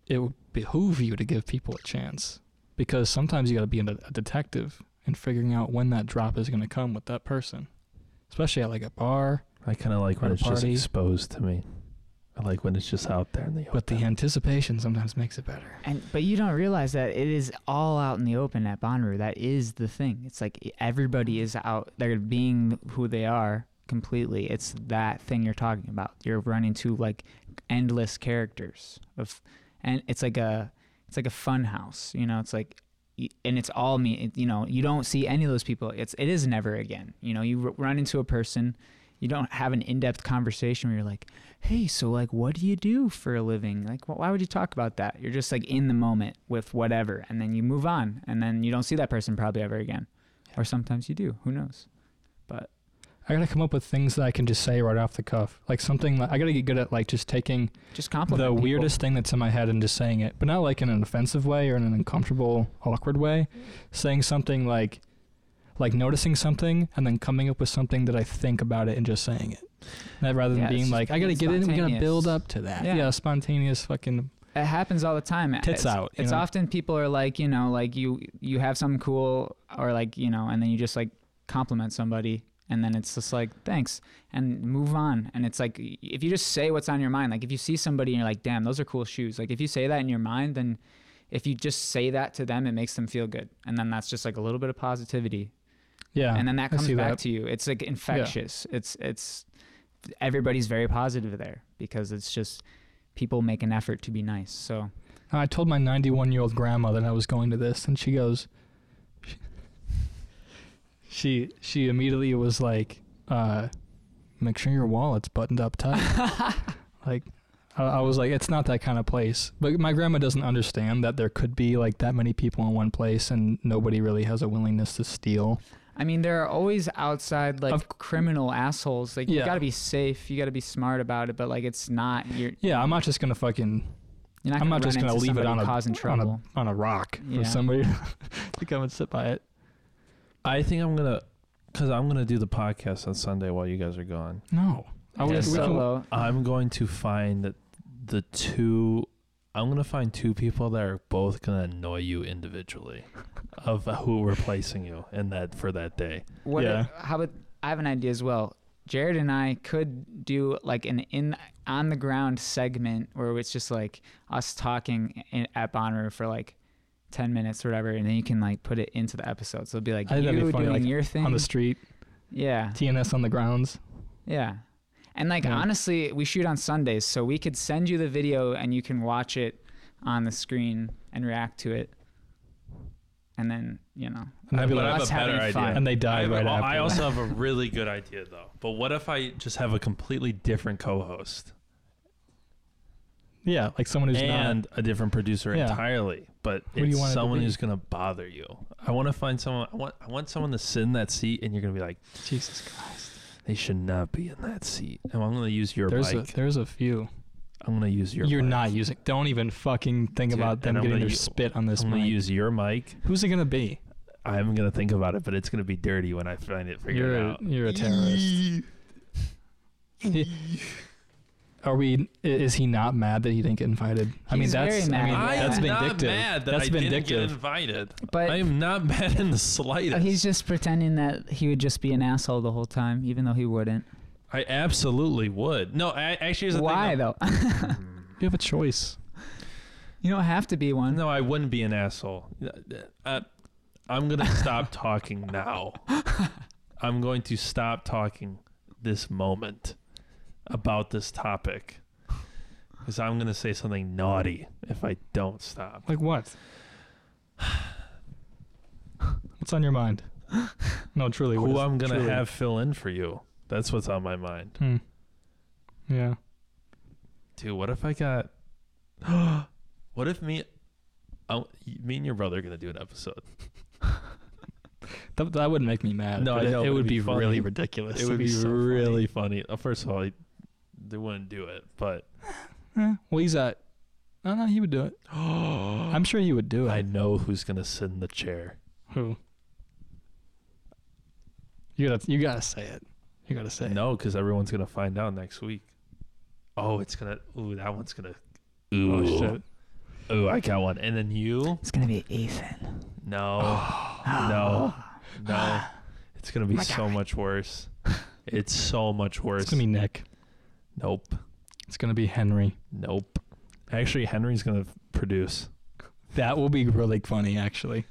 it would behoove you to give people a chance because sometimes you got to be a, a detective and figuring out when that drop is going to come with that person, especially at like a bar. I kind of like when Or a it's just exposed to me. I like when it's just out there in the open. But the anticipation sometimes makes it better. And but you don't realize that it is all out in the open at Bonnaroo. That is the thing. It's like everybody is out. They're being who they are completely. It's that thing you're talking about. You're running to like endless characters of, and it's like a, it's like a fun house. You know, it's like, and it's all me. You know, you don't see any of those people. It's it is never again. You know, you r- run into a person. You don't have an in-depth conversation where you're like, hey, so like, what do you do for a living? Like, wh- why would you talk about that? You're just like in the moment with whatever, and then you move on, and then you don't see that person probably ever again, or sometimes you do. Who knows? But I gotta come up with things that I can just say right off the cuff, like something. Like, I gotta get good at like just taking just compliment the people. weirdest thing that's in my head and just saying it, but not like in an offensive way or in an uncomfortable, awkward way. Saying something like, like noticing something and then coming up with something that I think about it and just saying it. That rather than Yeah, being like, I gotta get in, we gotta build up to that. Yeah. Yeah, spontaneous fucking. It happens all the time. Tits it's, out, It's know? often people are like, you know, like you you have something cool, or like you know, and then you just like compliment somebody, and then it's just like thanks, and move on. And it's like if you just say what's on your mind, like if you see somebody and you're like, damn, those are cool shoes. Like if you say that in your mind, then if you just say that to them, it makes them feel good, and then that's just like a little bit of positivity Yeah, and then that comes back that. to you. It's like infectious. yeah. It's it's everybody's very positive there because it's just people make an effort to be nice. So I told my 91 year old grandma that I was going to this, and she goes, she she immediately was like, uh, "Make sure your wallet's buttoned up tight." like, I, I was like, "It's not that kind of place." But my grandma doesn't understand that there could be like that many people in one place, and nobody really has a willingness to steal. I mean, there are always outside like Of- criminal assholes. Like you got to be safe. You got to be smart about it. But like it's not. You're Yeah, I'm not just gonna fucking you're not. I'm not just gonna leave it on a on trouble. a on a rock Yeah. for somebody to come and sit by it. I think I'm gonna, cause I'm gonna do the podcast on Sunday while you guys are gone. No, I Yeah, would. we can- solo. I'm going to find that the two. I'm gonna find two people that are both gonna annoy you individually, of who replacing you in that for that day. What? Yeah. How about? I have an idea as well. Jarod and I could do like an in on the ground segment where it's just like us talking in, at Bonnaroo for like ten minutes or whatever, and then you can like put it into the episode. So it'll be like I you that'd be funny, doing like, your thing on the street, Yeah, TNS on the grounds. yeah. And like Yeah. honestly, we shoot on Sundays, so we could send you the video and you can watch it on the screen and react to it. And then you know, And they'd be But I have us a better idea. fun. and they I, died have a- right well, after. I also have a really good idea though. But what if I just have a completely different co-host yeah, like someone who's and a different producer Yeah. entirely? But Who do you it's want it to someone be? who's gonna bother you. I want to find someone. I want. I want someone to sit in that seat, and you're gonna be like. Jesus Christ. they should not be in that seat. And I'm gonna use your There's mic. a there's a few. I'm gonna use your. You're mic. not using. Don't even fucking think Dude, about them and I'm getting gonna their u- spit on this I'm gonna mic. use your mic. Who's it gonna be? I'm gonna think about it, but it's gonna be dirty when I find it figured You're a, out. you're a terrorist. Are we? Is he not mad that he didn't get invited? I mean, He's that's. very I mean, I am that's not vindictive. mad that that's I didn't get vindictive. invited. But I am not mad in the slightest. he's just pretending that he would just be an asshole the whole time, even though he wouldn't. I absolutely would. No, I actually. Here's the Why thing, though? You have a choice. you don't have to be one. No, I wouldn't be an asshole. Uh, I'm gonna stop talking now. I'm going to stop talking this moment about this topic because I'm gonna say something naughty if I don't stop. Like what? What's on your mind? No, truly. Who is- I'm gonna have fill in for you? That's what's on my mind. Hmm. Yeah. Dude, what if I got? what if me? I, me and your brother are gonna do an episode. That, that wouldn't make me mad. No, I it, know, it it'd be be, really ridiculous. It would be so really funny. Uh, First of all, they wouldn't do it, but Eh, well, he's at. No, no, he would do it. I'm sure he would do it. I know who's gonna sit in the chair. Who? You gotta, you gotta say it. You gotta say it. No, because everyone's gonna find out next week. Oh, it's gonna. Ooh, that one's gonna. Ooh, Oh shit. Ooh, I got one. And then you? It's gonna be Ethan. No, no, no. It's gonna be so much worse. It's so much worse. It's gonna be Nick. Nope, It's gonna be Henry. nope. Actually, Henry's gonna produce. That will be really funny, actually.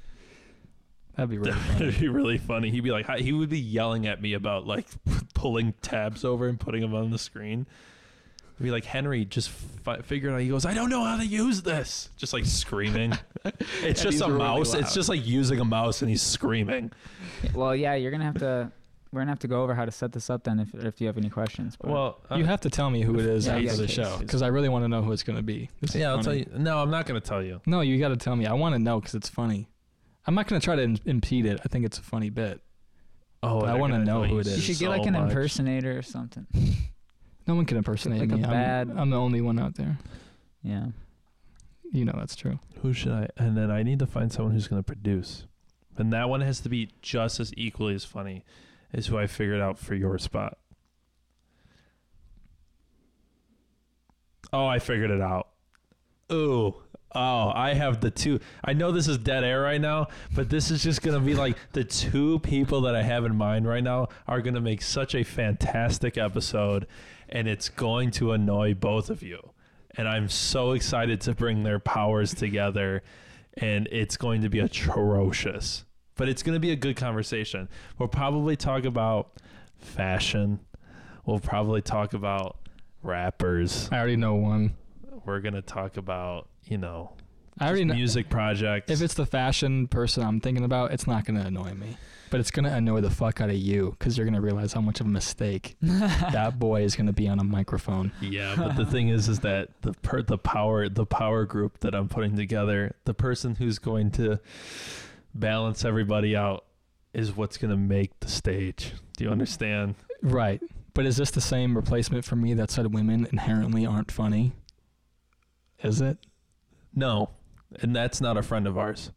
That'd be really funny. It'd be really funny. He'd be like, hi- he would be yelling at me about like pulling tabs over and putting them on the screen. I'd be like, Henry, just fi- figure it out. He goes, I don't know how to use this. Just like screaming. it's And just he's a really mouse. It's just like using a mouse and he's screaming. Well, yeah, you're gonna have to. We're gonna have to go over how to set this up then, if if you have any questions. but- Well, uh, You have to tell me who it is Yeah, after yeah, the case. show because I really want to know who it's gonna be. This yeah, I'll tell you. No, I'm not going to tell you. No, you got to tell me. I want to know because it's funny. I'm not gonna try to in- impede it. I think it's a funny bit. Oh, But I wanna know who it is. you should get so like an much. impersonator or something. No one can impersonate Like a me. I'm- I'm, the only one out there. Yeah. You know that's true. Who should I? And then I need to find someone who's going to produce. And that one has to be just as equally as funny as who I figured out for your spot. Oh, I figured it out. Ooh. Oh, I have the two. I know this is dead air right now, but this is just going to be like the two people that I have in mind right now are going to make such a fantastic episode, and it's going to annoy both of you. And I'm so excited to bring their powers together, and it's going to be atrocious. But it's going to be a good conversation. We'll probably talk about fashion. We'll probably talk about rappers. I already know one. We're going to talk about, you know, I already know. music projects. If it's the fashion person I'm thinking about, it's not gonna annoy me. But it's gonna annoy the fuck out of you because you're gonna realize how much of a mistake that boy is gonna be on a microphone. Yeah, but the thing is, is that the per, the power the power group that I'm putting together, the person who's going to balance everybody out, is what's going to make the stage. Do you understand? Right. But is this the same replacement for me that said women inherently aren't funny? Is it? No, and that's not a friend of ours,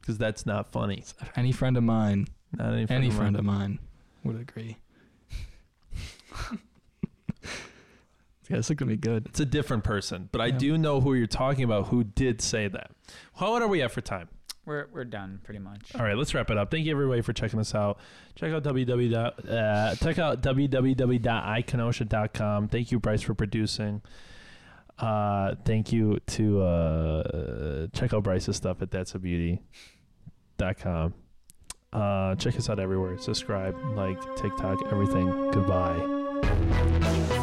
because that's not funny. Any friend of mine, Not any friend any of friend mine. of mine would agree. yeah, this is gonna be good. It's a different person, but I do know who you're talking about. Who did say that? How what are we at for time? We're we're done pretty much. All right, let's wrap it up. Thank you everybody for checking us out. Check out www. Uh, check out www.ikenosha.com. Thank you, Bryce, for producing. Uh, thank you to uh, check out Bryce's stuff at that's a beauty.com. Uh, check us out everywhere. Subscribe, like, TikTok, everything. Goodbye.